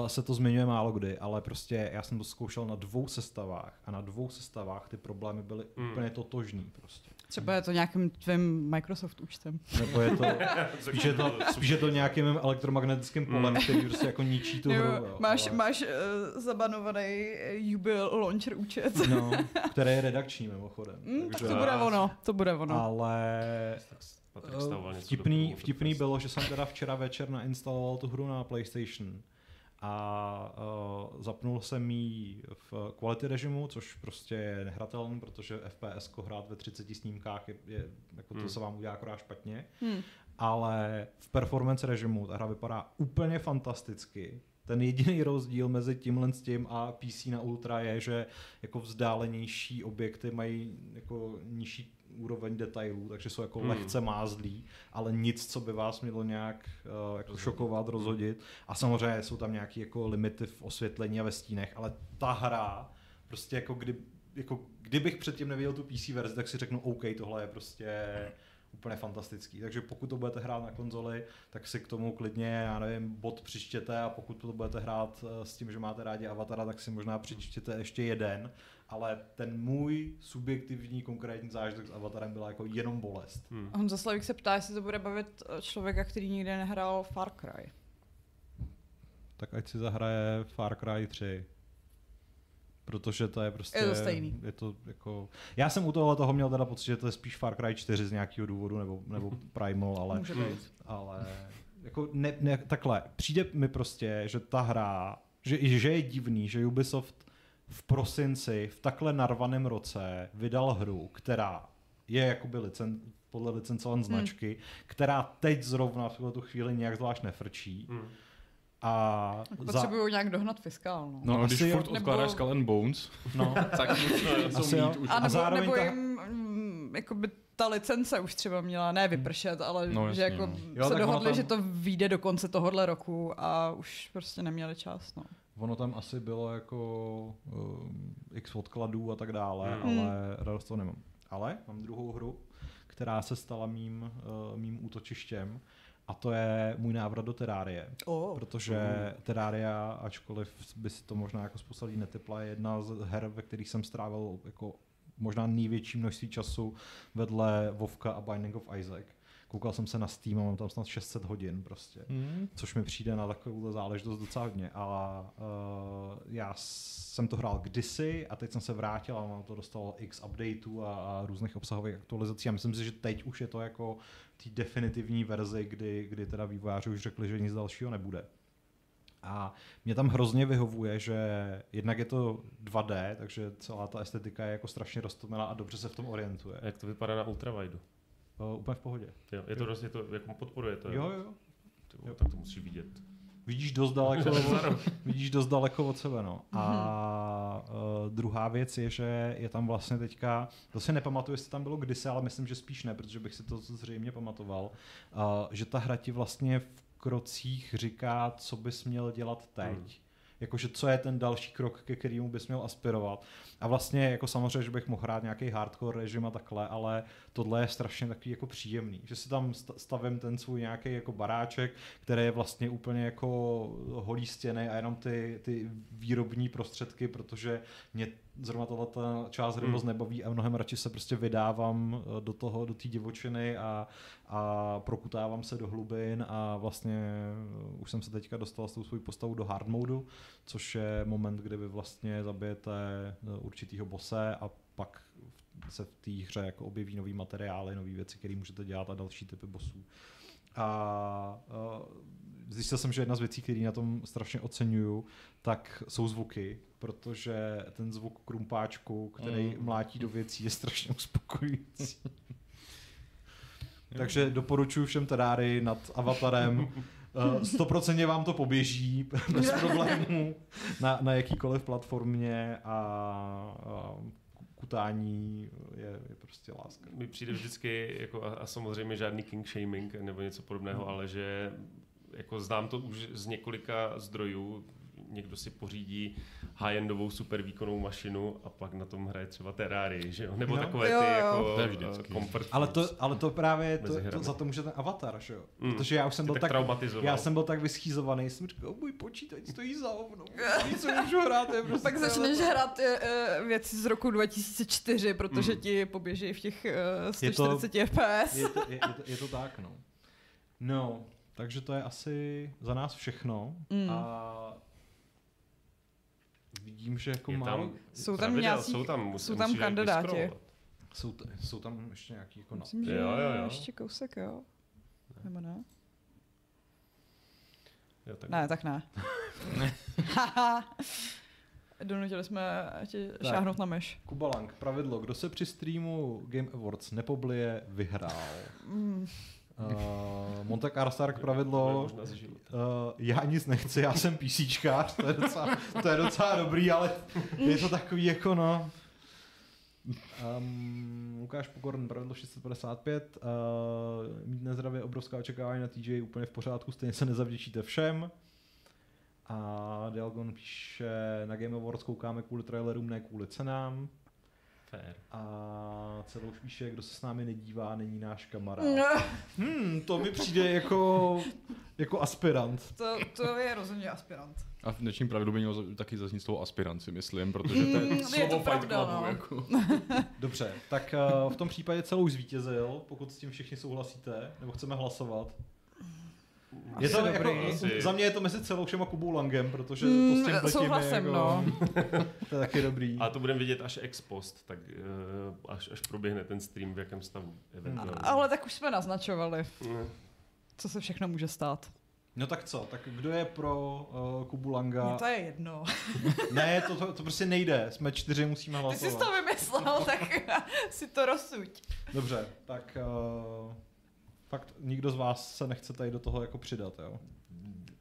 uh, se to zmiňuje málo kdy, ale prostě já jsem to zkoušel na dvou sestavách a na dvou sestavách ty problémy byly hmm. úplně totožný prostě. Třeba je to nějakým tvým Microsoft účtem. Nebo je to, spíš, je to, spíš je to nějakým elektromagnetickým polem, který prostě jako ničí tu hru. Jo, máš ale... máš uh, zabanovaný Jubil Launcher účet. No, který je redakční mimochodem. Mm, takže... to bude ono, to bude ono. Ale vtipný, vtipný bylo, že jsem teda včera večer nainstaloval tu hru na PlayStation a uh, zapnul jsem ji v quality režimu, což prostě je nehratelný, protože FPS hrát ve 30 snímkách je, je jako hmm. to se vám udělá akorát špatně. Hmm. Ale v performance režimu ta hra vypadá úplně fantasticky. Ten jediný rozdíl mezi tímhle s tím a PC na Ultra je, že jako vzdálenější objekty mají jako nižší úroveň detailů, takže jsou jako hmm. lehce mázlí, ale nic, co by vás mělo nějak uh, jako šokovat, rozhodit. A samozřejmě jsou tam nějaké jako limity v osvětlení a ve stínech, ale ta hra, prostě jako, kdy, jako kdybych předtím neviděl tu PC verzi, tak si řeknu, OK, tohle je prostě úplně fantastický. Takže pokud to budete hrát na konzoli, tak si k tomu klidně, já nevím, bod přičtěte a pokud to budete hrát eh, s tím, že máte rádi Avatara, tak si možná přičtěte ještě jeden, ale ten můj subjektivní konkrétní zážitek s Avatarem byla jako jenom bolest. Hmm. Honza Slavik se ptá, jestli to bude bavit eh, člověka, který nikdy nehrál Far Cry. Tak ať si zahraje Far Cry 3. Protože to je prostě... Je to stejný. Je to jako... Já jsem u tohle toho měl teda pocit, že to je spíš Far Cry 4 z nějakého důvodu, nebo, nebo Primal, ale... Může být. Ale jako ne, ne, takhle, přijde mi prostě, že ta hra, že, že je divný, že Ubisoft v prosinci v takhle narvaném roce vydal hru, která je jakoby licen, podle licencované hmm. značky, která teď zrovna v tu chvíli nějak zvlášť nefrčí. Hmm. A Potřebují za... nějak dohnat fiskál. No, no když furt odkládáš nebo... Skull and Bones, no. tak asi jo. A nebo, a nebo ta... jim mm, jakoby ta licence už třeba měla ne vypršet, ale no, jasně, že jako no. jo, se dohodli, tam... že to vyjde do konce tohohle roku a už prostě neměli čas. No. Ono tam asi bylo jako um, x odkladů a tak dále, hmm. ale radost to nemám. Ale mám druhou hru, která se stala mým, uh, mým útočištěm a to je můj návrat do Terrárie. Oh. Protože uh. Terraria, ačkoliv by si to možná jako spousta lidí netypla, je jedna z her, ve kterých jsem strávil jako možná největší množství času vedle Vovka a Binding of Isaac koukal jsem se na Steam a mám tam snad 600 hodin prostě. Hmm. Což mi přijde na takovou záležitost docela hodně. A uh, já jsem to hrál kdysi a teď jsem se vrátil a mám to dostalo x updateů a, a různých obsahových aktualizací a myslím si, že teď už je to jako té definitivní verzi, kdy, kdy teda vývojáři už řekli, že nic dalšího nebude. A mě tam hrozně vyhovuje, že jednak je to 2D, takže celá ta estetika je jako strašně roztomilá a dobře se v tom orientuje. A jak to vypadá na ultrawidu? Uh, úplně v pohodě. Jo, je to je to, jak podporuje to? Jo, jo. Ty vole, tak to musíš vidět. Vidíš dost daleko, vidíš dost daleko od sebe, no. A uh, druhá věc je, že je tam vlastně teďka, to si nepamatuju, jestli tam bylo kdysi, ale myslím, že spíš ne, protože bych si to zřejmě pamatoval, uh, že ta hra ti vlastně v krocích říká, co bys měl dělat teď. Hmm. Jakože co je ten další krok, ke kterému bys měl aspirovat. A vlastně jako samozřejmě, že bych mohl hrát nějaký hardcore režim a takhle, ale tohle je strašně takový jako příjemný. Že si tam stavím ten svůj nějaký jako baráček, který je vlastně úplně jako holý stěny a jenom ty, ty výrobní prostředky, protože mě zrovna tato ta část hry hmm. moc nebaví a mnohem radši se prostě vydávám eh, do toho, do té divočiny a, a prokutávám se do hlubin a vlastně eh, už jsem se teďka dostal s tou svou postavou do hard modu, což je moment, kdy vy vlastně zabijete eh, určitýho bose a pak se v té hře jako objeví nový materiály, nové věci, které můžete dělat a další typy bosů. A, a zjistil jsem, že jedna z věcí, které na tom strašně oceňuju, tak jsou zvuky, protože ten zvuk krumpáčku, který mm. mlátí do věcí, je strašně uspokojující. Takže doporučuji všem Tedáry nad Avatarem. Eh, stoprocentně vám to poběží bez problémů na, na jakýkoliv platformě a, a kutání je, je prostě láska. Mi přijde vždycky, jako a, a samozřejmě žádný king shaming nebo něco podobného, hmm. ale že jako znám to už z několika zdrojů, někdo si pořídí high-endovou super výkonnou mašinu a pak na tom hraje třeba Terrarii, že jo? Nebo no. takové jo, ty jo. jako To vždycky. comfort Ale to, ale to právě to, to, za to může ten avatar, že jo? Mm. Protože já už jsem Ty byl tak tak, traumatizoval. já jsem byl tak vyschýzovaný, jsem říkal, můj počítač stojí za hovno, nic můžu hrát, je prostě Pak začneš hrát uh, věci z roku 2004, protože Mm. ti poběží v těch uh, Je to- 140 FPS. je to, je, je, to, je to tak, no. No, takže to je asi za nás všechno. Mm. A vidím, že jako Je málo... tam, Jsou tam pravidel, nějací- jsou tam, musí, jsou tam kandidáti. Jsou, t- jsou tam ještě nějaký jako... No. Myslím, že Jo, jo, jo. ještě kousek, jo. Nebo ne? Jo, tak Ne, tak ne. Donutili jsme tě Tak. šáhnout na myš. Kubalang, pravidlo, kdo se při streamu Game Awards nepoblije, vyhrál. Mm. Uh, Monte Stark to je pravidlo. Uh, já nic nechci, já jsem PCčkář, to je docela, to je docela dobrý, ale je to takový jako no... Um, Lukáš Pokorn, pravidlo 655, uh, mít nezdravě obrovská očekávání na TJ úplně v pořádku, stejně se nezavděčíte všem. A Dialgon píše, na Game Awards koukáme kvůli trailerům, ne kvůli cenám. Fair. A celou píše, kdo se s námi nedívá, není náš kamarád. Hmm, to mi přijde jako, jako aspirant. To, to je rozhodně aspirant. A v dnešním pravidlu by mělo taky zaznít slovo aspiranci, myslím, protože to je Mm, je slovo to Fight pravda, Clubu. no. Jako. Dobře, tak uh, v tom případě celou zvítězil, pokud s tím všichni souhlasíte, nebo chceme hlasovat. Je to jako. Asi. za mě je to mezi celou všem a Kubou Langem, protože to Mm, s tím letím je souhlasím, jako, no. to je taky dobrý. A to budeme vidět až ex post, tak uh, až, až proběhne ten stream, v jakém stavu eventuálně. Ale tak už jsme naznačovali, Mm. co se všechno může stát. No tak co, tak kdo je pro uh, Kubu Langa? Mně to je jedno. Ne, to, to, to prostě nejde, jsme čtyři, musíme Ty hlasovat. jsi to vymyslel, tak si to rozsuď. Dobře, tak uh, fakt nikdo z vás se nechce tady do toho jako přidat, jo?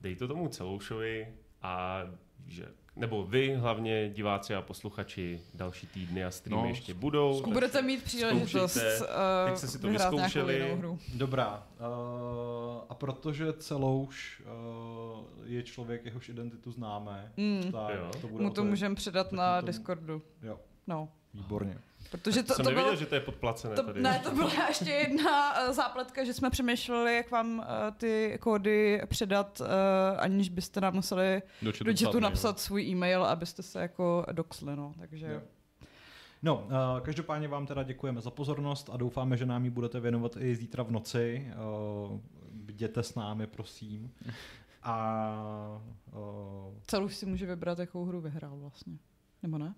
Dej to tomu celoušovi a že nebo vy hlavně diváci a posluchači další týdny a streamy No, ještě budou. takže Budete mít příležitost uh, jste si to vyhrát nějakou vyzkoušeli. jinou hru. Dobrá. Uh, a protože celouš uh, je člověk, jehož identitu známe, Mm. tak Jo. to bude Mu to můžeme předat tak na mu to- Discordu. Jo, No, výborně. Protože to, jsem to nevěděl, bylo... že to je podplacené To, tady. ne, to byla ještě jedna uh, zápletka, že jsme přemýšleli, jak vám uh, ty kódy předat, uh, aniž byste nám museli Do chatu, do chatu napsat svůj e-mail, abyste se jako doxli, no, takže... Jo. No, každopádně vám teda děkujeme za pozornost a doufáme, že nám ji budete věnovat i zítra v noci. Bděte s námi, prosím. A Celou si může vybrat, jakou hru vyhrál vlastně. Nebo ne?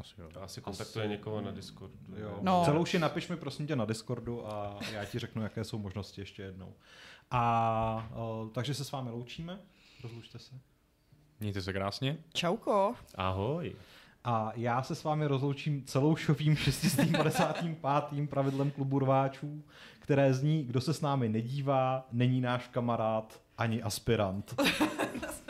Asi jo. Asi kontaktuje někoho na Discordu. jo. No. No. Celou si napiš mi prosím tě na Discordu a já ti řeknu, jaké jsou možnosti ještě jednou. A uh, takže se s vámi loučíme. Rozlučte se. Mějte se krásně. Čauko. Ahoj. A já se s vámi rozloučím celou šovým 655. pravidlem klubu rváčů, které zní, kdo se s námi nedívá, není náš kamarád ani aspirant.